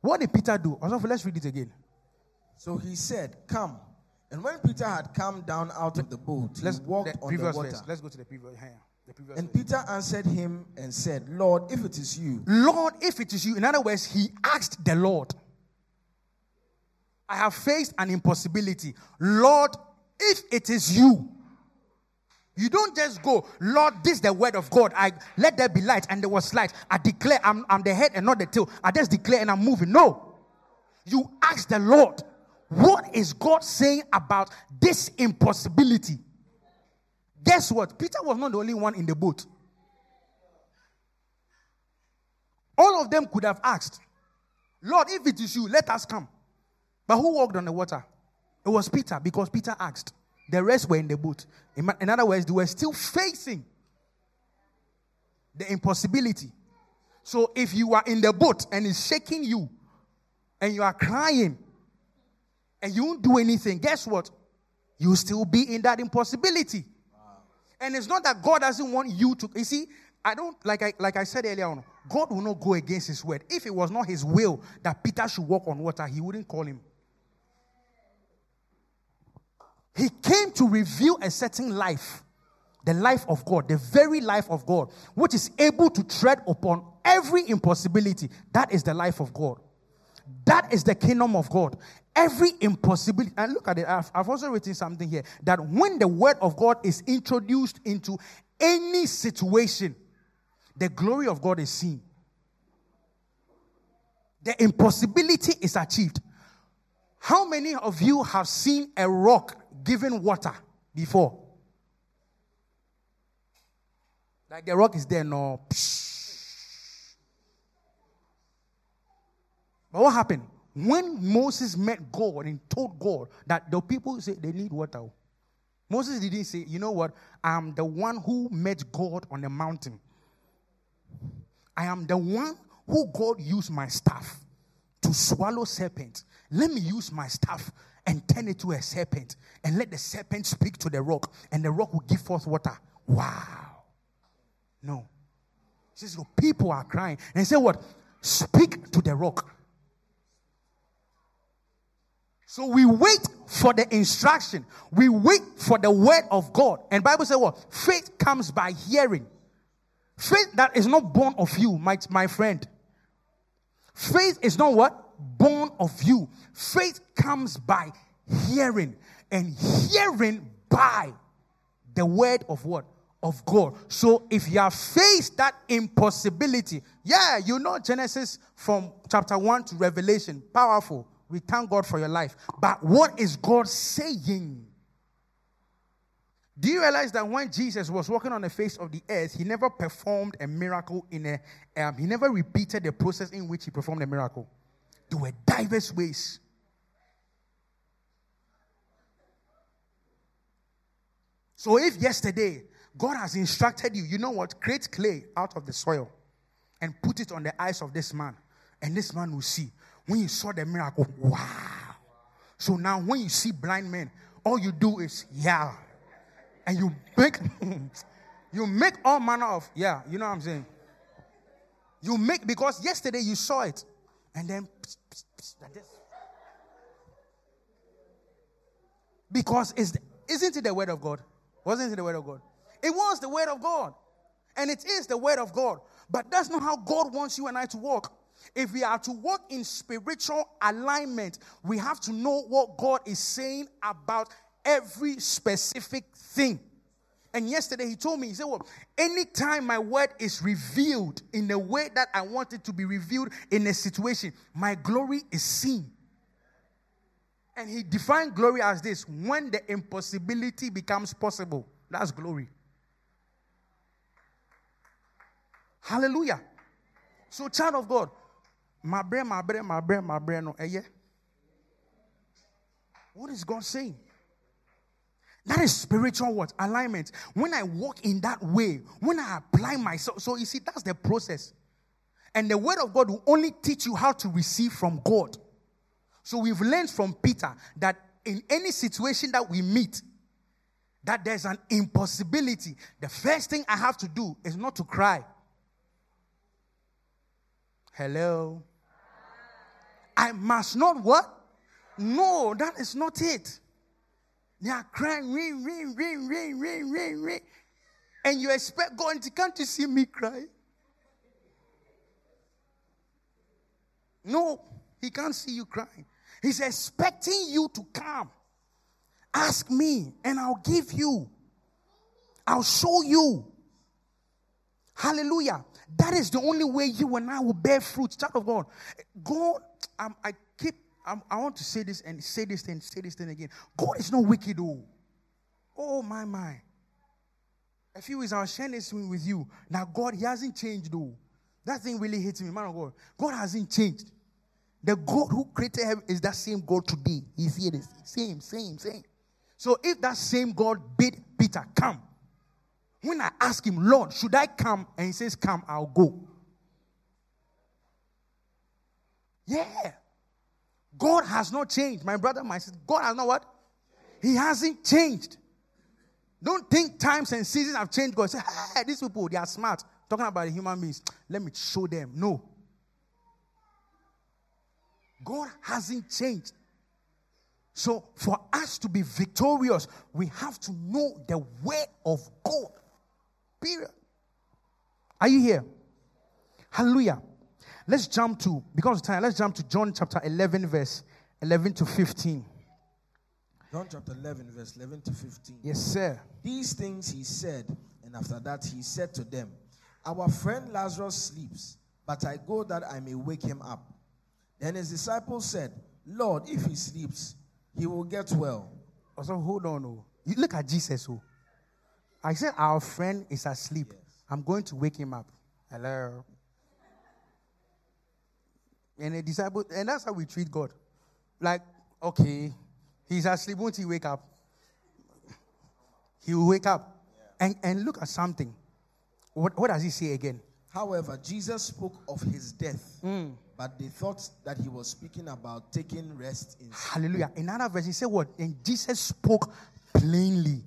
B: What did Peter do? Let's read it again.
C: So he said, Come. And when Peter had come down out of the boat, let's, he walked on the water.
B: Verse. Let's go to the previous, the previous
C: And verse. Peter answered him and said, Lord, if it is you.
B: Lord, if it is you. In other words, he asked the Lord. I have faced an impossibility. Lord, if it is you, you don't just go, Lord, this is the word of God. I let there be light, and there was light. I declare I'm, I'm the head and not the tail. I just declare and I'm moving. No. You ask the Lord, what is God saying about this impossibility? Guess what? Peter was not the only one in the boat. All of them could have asked, Lord, if it is you, let us come. But who walked on the water? It was Peter because Peter asked. The rest were in the boat. In other words, they were still facing the impossibility. So if you are in the boat and it's shaking you and you are crying and you won't do anything, guess what? You still be in that impossibility. And it's not that God doesn't want you to. You see, I don't like I like I said earlier on. God will not go against His word. If it was not His will that Peter should walk on water, He wouldn't call him. He came to reveal a certain life, the life of God, the very life of God, which is able to tread upon every impossibility. That is the life of God. That is the kingdom of God. Every impossibility. And look at it. I've, I've also written something here that when the word of God is introduced into any situation, the glory of God is seen. The impossibility is achieved. How many of you have seen a rock given water before? Like the rock is there, no. But what happened? When Moses met God and told God that the people say they need water, Moses didn't say, you know what? I'm the one who met God on the mountain. I am the one who God used my staff to swallow serpents. Let me use my staff and turn it to a serpent and let the serpent speak to the rock and the rock will give forth water. Wow. No. He says, people are crying. And say what? Speak to the rock. So we wait for the instruction. We wait for the word of God. And Bible says what? Faith comes by hearing. Faith that is not born of you, my, my friend. Faith is not what? Born of you. Faith comes by hearing. And hearing by the word of what? Of God. So if you have faced that impossibility, yeah, you know Genesis from chapter 1 to Revelation, powerful. We thank God for your life. But what is God saying? Do you realize that when Jesus was walking on the face of the earth, he never performed a miracle in a, um, he never repeated the process in which he performed a miracle. There were diverse ways. So if yesterday God has instructed you, you know what? Create clay out of the soil and put it on the eyes of this man, and this man will see. When you saw the miracle, wow. So now when you see blind men, all you do is yeah. And you make you make all manner of yeah, you know what I'm saying? You make because yesterday you saw it. And then like this. Because is isn't it the word of God? Wasn't it the word of God? It was the word of God. And it is the word of God. But that's not how God wants you and I to walk. If we are to walk in spiritual alignment, we have to know what God is saying about every specific thing. And yesterday he told me, he said, Well, anytime my word is revealed in the way that I want it to be revealed in a situation, my glory is seen. And he defined glory as this when the impossibility becomes possible. That's glory. Hallelujah. So, child of God, my brain, my brain, my brain, my brain, no, eh, yeah. What is God saying? That is spiritual what? Alignment. When I walk in that way, when I apply myself, so you see, that's the process. And the word of God will only teach you how to receive from God. So we've learned from Peter that in any situation that we meet, that there's an impossibility. The first thing I have to do is not to cry. Hello. I must not what? No, that is not it. They are crying, ring, ring, ring, ring, ring, ring, ring. And you expect God to come to see me cry? No, he can't see you crying. He's expecting you to come. Ask me, and I'll give you. I'll show you. Hallelujah. That is the only way you and I will bear fruit. Child of God. God, I um, I want to say this and say this and say this thing again. God is not wicked, oh. Oh, my, my. A few weeks I was sharing this with you. Now, God, He hasn't changed, though. That thing really hits me, man of God. God hasn't changed. The God who created heaven is that same God today. He's here, the same, same, same. So if that same God bid Peter, come. When I ask him, Lord, should I come? And he says, Come, I'll go. Yeah. God has not changed. My brother, my sister, God has not what? He hasn't changed. Don't think times and seasons have changed. God say, hey, these people, they are smart. Talking about human beings. Let me show them. No. God hasn't changed. So, for us to be victorious, we have to know the way of God. Period. Are you here? Hallelujah. Let's jump to, because of time, let's jump to John chapter 11, verse 11 to 15.
C: John chapter 11, verse 11 to 15.
B: Yes, sir.
C: These things he said, and after that he said to them, Our friend Lazarus sleeps, but I go that I may wake him up. Then his disciples said, Lord, if he sleeps, he will get well.
B: Oh, also, hold on. Oh. You look at Jesus. Oh. I said, Our friend is asleep. Yes. I'm going to wake him up. Hello. And the disciple, and that's how we treat God. Like, okay, he's asleep. Won't he wake up? He will wake up. Yeah. And, and look at something. What, what does he say again?
C: However, Jesus spoke of his death. Mm but they thought that he was speaking about taking rest in
B: Hallelujah. In another verse, he said what? And Jesus spoke plainly.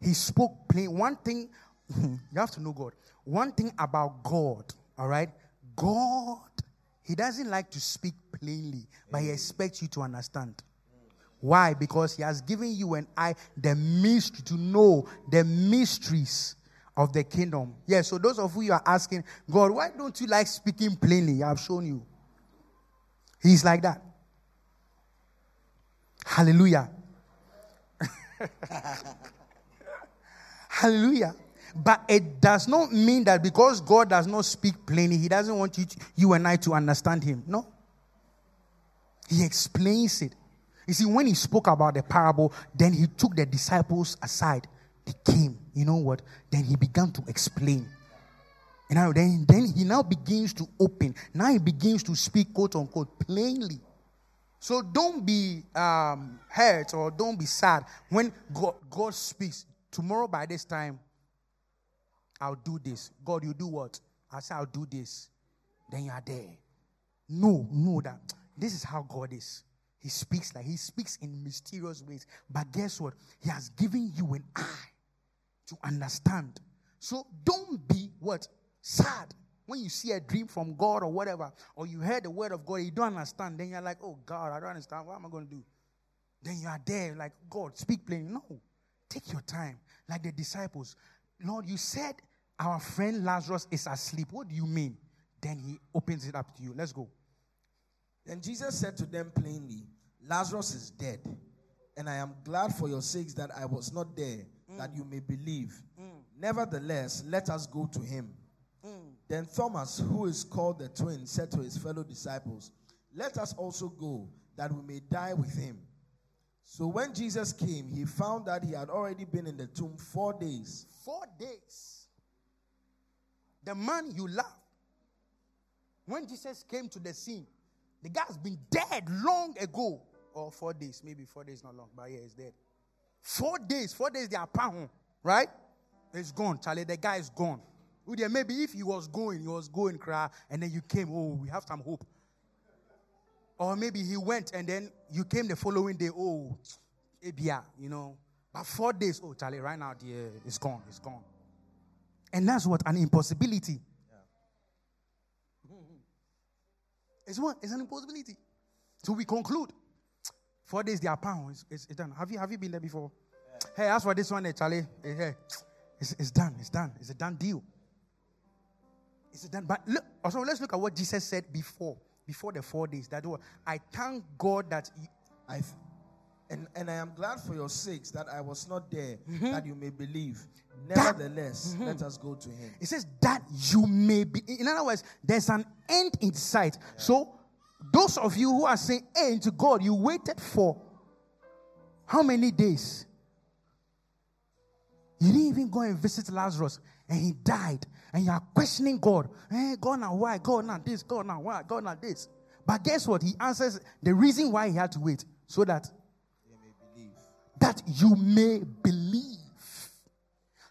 B: He spoke plain. One thing, you have to know God. One thing about God, all right? God, he doesn't like to speak plainly, but he mm. expects you to understand. Why? Because he has given you and I the mystery to know the mysteries of the kingdom. Yes, yeah, so those of you are asking, God, why don't you like speaking plainly? I've shown you. He's like that. Hallelujah. Hallelujah. But it does not mean that because God does not speak plainly, He doesn't want you, you and I to understand Him. No. He explains it. You see, when He spoke about the parable, then He took the disciples aside they came. You know what? Then he began to explain. And now then, then he now begins to open. Now he begins to speak, quote unquote, plainly. So don't be um, hurt or don't be sad when God, God speaks. Tomorrow by this time, I'll do this. God, you do what? I say I'll do this. Then you are there. No, know that this is how God is. He speaks like he speaks in mysterious ways. But guess what? He has given you an eye to understand. So don't be what? Sad. When you see a dream from God or whatever, or you heard the word of God, you don't understand, then you're like, oh God, I don't understand. What am I going to do? Then you are there, like, God, speak plain. No. Take your time. Like the disciples. Lord, you said our friend Lazarus is asleep. What do you mean? Then he opens it up to you. Let's go.
C: Then Jesus said to them plainly, Lazarus is dead, and I am glad for your sakes that I was not there mm. that you may believe. Mm. Nevertheless, let us go to him. Mm. Then Thomas, who is called the twin, said to his fellow disciples, Let us also go, that we may die with him. So when Jesus came, he found that he had already been in the tomb four days.
B: Four days. The man you love. When Jesus came to the scene, the guy's been dead long ago. Or four days, maybe four days, not long, but yeah, he's dead. Four days, four days they are pound, right? It's gone, Charlie. The guy is gone. Maybe if he was going, he was going, cry, and then you came, oh, we have some hope. Or maybe he went and then you came the following day, oh, yeah, you know. But four days, oh, Charlie, right now, dear, it's gone, it's gone. And that's what an impossibility. Yeah. It's what? It's an impossibility. So we conclude Four days they are pound. It's, it's, it's, done. Have you have you been there before? Yeah. Hey, as for this one, Charlie, hey, hey, it's, it's done. It's done. It's a done deal. It's a done. But look, also let's look at what Jesus said before, before the four days. That was, I thank God that he,
C: I, and and I am glad for your sakes that I was not there, mm-hmm. that you may believe. Nevertheless, that, mm-hmm. let us go to Him.
B: It says that you may be. In other words, there's an end in sight. Yeah. So those of you who are saying hey to God, you waited for how many days? You didn't even go and visit Lazarus and he died. And you are questioning God. Hey, God, now why? God, now this. God, now why? God, now this. But guess what? He answers the reason why he had to wait so that that you may believe.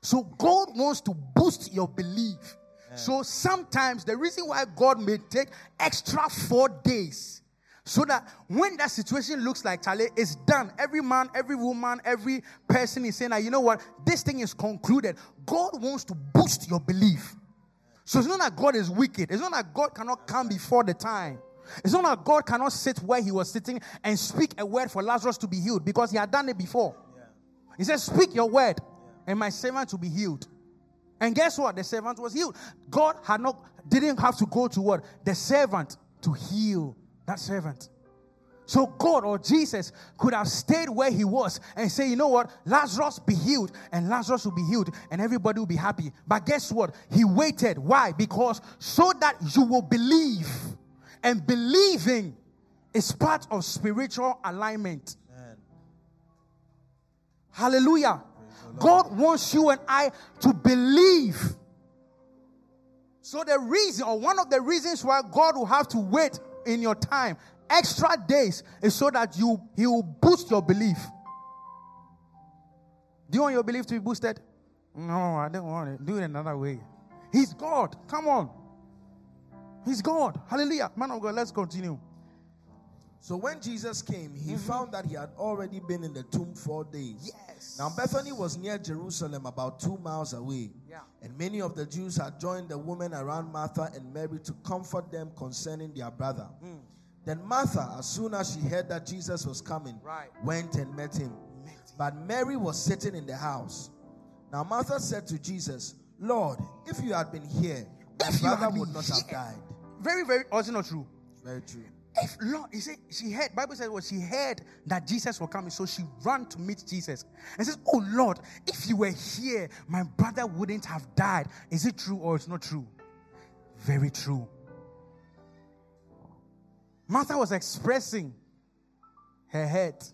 B: So God wants to boost your belief. So sometimes the reason why God may take extra four days so that when that situation looks like Charlie, it's done. Every man, every woman, every person is saying that, you know what, this thing is concluded. God wants to boost your belief. So it's not that God is wicked. It's not that God cannot come before the time. It's not that God cannot sit where he was sitting and speak a word for Lazarus to be healed because he had done it before. Yeah. He says, Speak your word, yeah. And my servant to be healed. And guess what? The servant was healed. God had not didn't have to go to what? The servant to heal that servant. So God or Jesus could have stayed where he was and say, you know what, Lazarus be healed, and Lazarus will be healed, and everybody will be happy. But guess what? He waited. Why? Because so that you will believe. And believing is part of spiritual alignment. Amen. Hallelujah. God wants you and I to believe. So, the reason, or one of the reasons why God will have to wait in your time, extra days, is so that you He will boost your belief. Do you want your belief to be boosted? No, I don't want it. Do it another way. He's God. Come on. He's God. Hallelujah. Man of God, let's continue.
C: So when Jesus came, he mm-hmm. found that he had already been in the tomb four days.
B: Yes.
C: Now Bethany was near Jerusalem, about two miles away.
B: Yeah.
C: And many of the Jews had joined the women around Martha and Mary to comfort them concerning their brother. Mm. Then Martha, as soon as she heard that Jesus was coming,
B: right.
C: went and met him. met him. But Mary was sitting in the house. Now Martha said to Jesus, Lord, if you had been here, my if brother would not here. have died.
B: Very, very, also not true.
C: Very true.
B: If Lord, he said she heard, Bible says well, she heard that Jesus was coming, so she ran to meet Jesus and says, Oh Lord, if you were here, my brother wouldn't have died. Is it true or it's not true? Very true. Martha was expressing her hurt.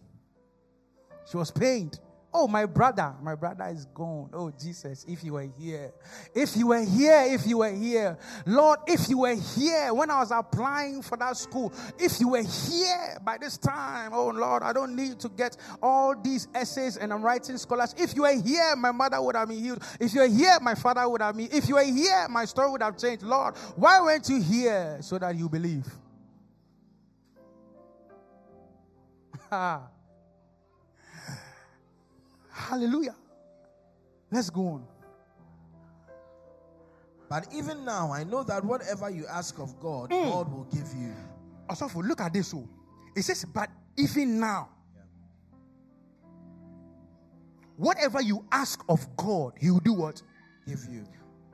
B: She was pained. Oh, my brother, my brother is gone. Oh, Jesus, if you were here, if you were here, if you were here, Lord, if you were here when I was applying for that school, if you were here by this time, oh Lord, I don't need to get all these essays and I'm writing scholars. If you were here, my mother would have been healed. If you were here, my father would have been. If you were here, my story would have changed. Lord, why weren't you here so that you believe? Hallelujah. Let's go on.
C: But even now, I know that whatever you ask of God, mm. God will give you.
B: Also, look at this. Oh. It says, but even now, yeah. whatever you ask of God, He will do what?
C: Give you.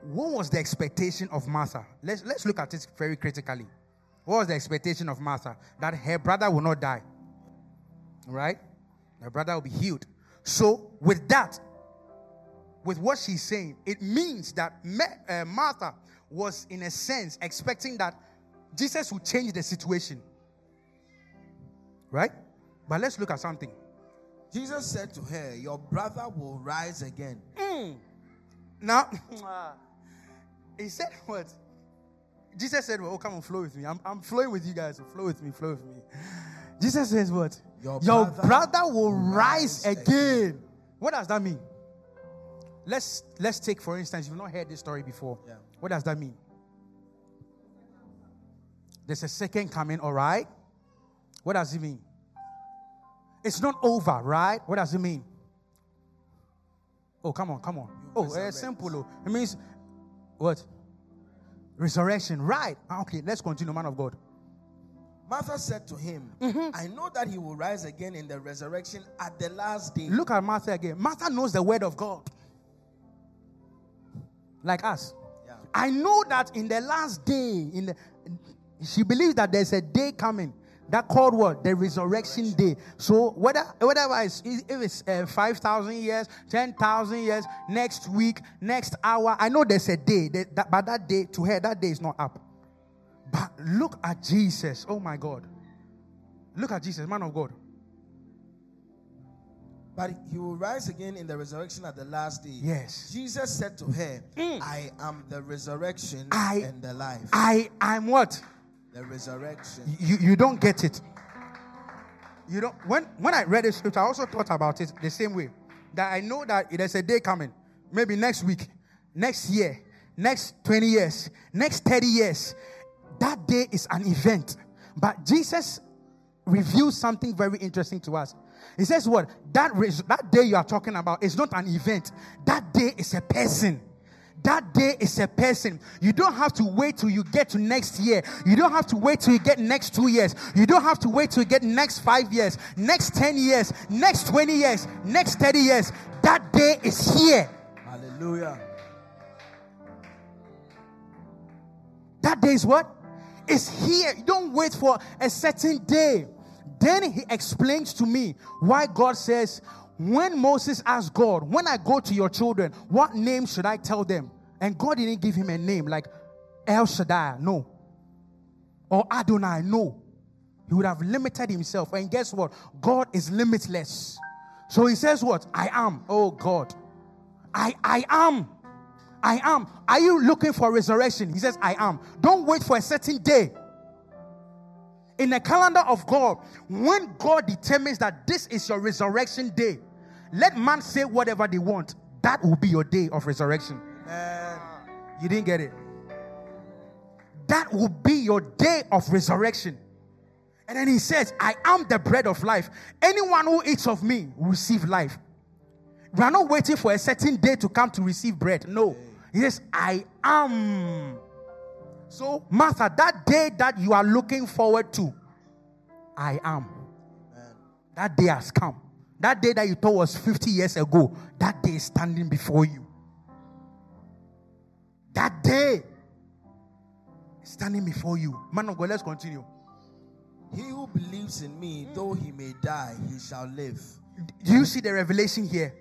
B: What was the expectation of Martha? Let's, let's look at it very critically. What was the expectation of Martha? That her brother will not die. Right? Her brother will be healed. So, with that, with what she's saying, it means that uh, Martha was, in a sense, expecting that Jesus would change the situation. Right? But let's look at something.
C: Jesus said to her, Your brother will rise again.
B: Mm. Now, he said what? Jesus said, Well, oh, come and flow with me. I'm, I'm flowing with you guys. Flow with me, flow with me. Jesus says what? Your, Your brother, brother, will rise, rise again. again. What does that mean? Let's let's take for instance, you've not heard this story before. Yeah. What does that mean? There's a second coming, all right? What does it mean? It's not over, right? What does it mean? Oh, come on, come on. You oh, it's simple. Oh. It means what? Resurrection, right? Ah, okay, let's continue, man of God.
C: Martha said to him, mm-hmm. I know that he will rise again in the resurrection at the last day.
B: Look at Martha again. Martha knows the word of God. Like us. Yeah. I know that in the last day, in the, she believes that there's a day coming. That called what? The resurrection, resurrection. day. So whether whatever it's, if it's uh, five thousand years, ten thousand years, next week, next hour, I know there's a day. That, that, but that day to her, that day is not up. But look at Jesus. Oh my God. Look at Jesus, man of God.
C: But he will rise again in the resurrection at the last day.
B: Yes.
C: Jesus said to her, mm. I am the resurrection
B: I,
C: and the life.
B: I am what?
C: The resurrection.
B: You, you don't get it. You don't when when I read the scripture, I also thought about it the same way. That I know that there's a day coming, maybe next week, next year, next 20 years, next 30 years. That day is an event. But Jesus reveals something very interesting to us. He says, What? That, res- that day you are talking about is not an event, that day is a person. That day is a person. You don't have to wait till you get to next year. You don't have to wait till you get next two years. You don't have to wait till you get next five years, next 10 years, next 20 years, next 30 years. That day is here.
C: Hallelujah.
B: That day is what? Is here. Don't wait for a certain day. Then he explains to me why God says, when Moses asked God, When I go to your children, what name should I tell them? And God didn't give him a name like El Shaddai, no. Or Adonai, no. He would have limited himself. And guess what? God is limitless. So he says, What? I am. Oh God. I I am. I am. Are you looking for resurrection? He says, I am. Don't wait for a certain day in the calendar of God, when God determines that this is your resurrection day, let man say whatever they want. That will be your day of resurrection. you didn't get it. That will be your day of resurrection. And then he says, I am the bread of life. Anyone who eats of me will receive life. We are not waiting for a certain day to come to receive bread. No. He says, I am. So, Martha, that day that you are looking forward to, I am. That day has come. That day that you thought was 50 years ago, that day is standing before you. That day is standing before you. Man of God, let's continue.
C: He who believes in me, though he may die, he shall live.
B: Do you see the revelation here?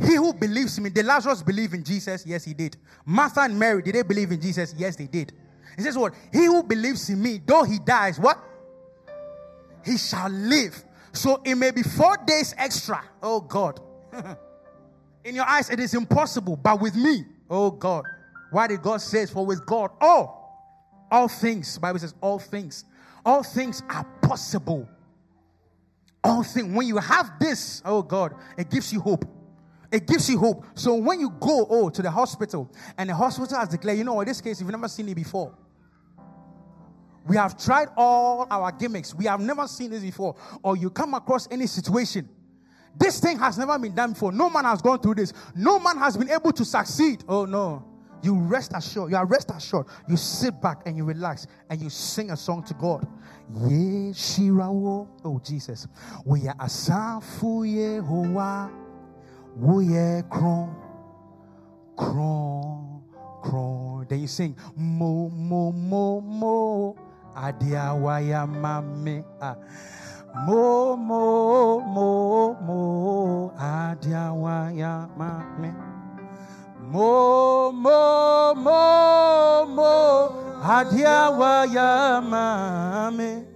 B: He who believes in me, the Lazarus believed in Jesus. Yes, he did. Martha and Mary, did they believe in Jesus? Yes, they did. He says, What? He who believes in me, though he dies, what? He shall live. So it may be four days extra. Oh God. in your eyes, it is impossible. But with me, oh God. Why did God say, For with God, all, all things, Bible says, all things, all things are possible. All things. When you have this, oh God, it gives you hope. It gives you hope. So when you go, oh, to the hospital, and the hospital has declared, you know, in this case, you've never seen it before. We have tried all our gimmicks. We have never seen this before. Or you come across any situation. This thing has never been done before. No man has gone through this. No man has been able to succeed. Oh no. You rest assured. You are rest assured. You sit back and you relax and you sing a song to God. Ye Shirawo. Oh Jesus. We are asafu Yehovah. We are kron. Kron. Kron. Then you sing mo mo mo mo adiawaya mame ah. mo mo mo mo adiawaya mame mo mo mo mo adiawaya mame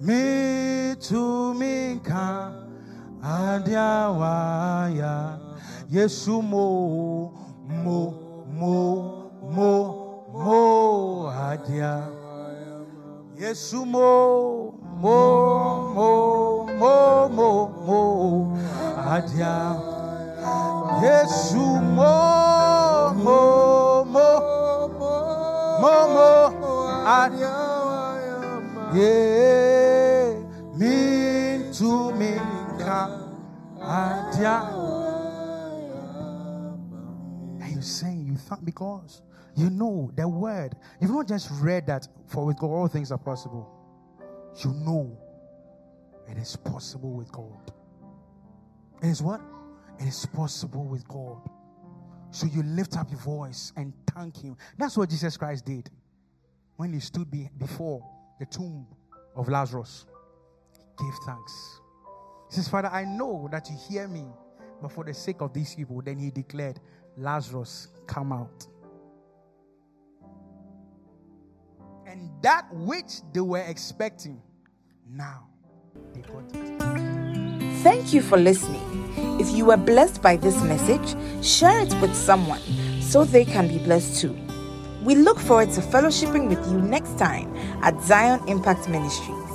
B: me to me adiawaya yesu mo mo mo mo mo adia Yesu mo mo mo mo mo mo adia Yesu mo mo mo mo mo adia yeah me to me and you saying you thought because you know the word. You've not just read that for with God all things are possible. You know it is possible with God. It is what? It is possible with God. So you lift up your voice and thank Him. That's what Jesus Christ did when He stood be- before the tomb of Lazarus. He gave thanks. He says, Father, I know that you hear me, but for the sake of these people, then He declared, Lazarus, come out. And that which they were expecting, now they got it.
A: Thank you for listening. If you were blessed by this message, share it with someone so they can be blessed too. We look forward to fellowshipping with you next time at Zion Impact Ministries.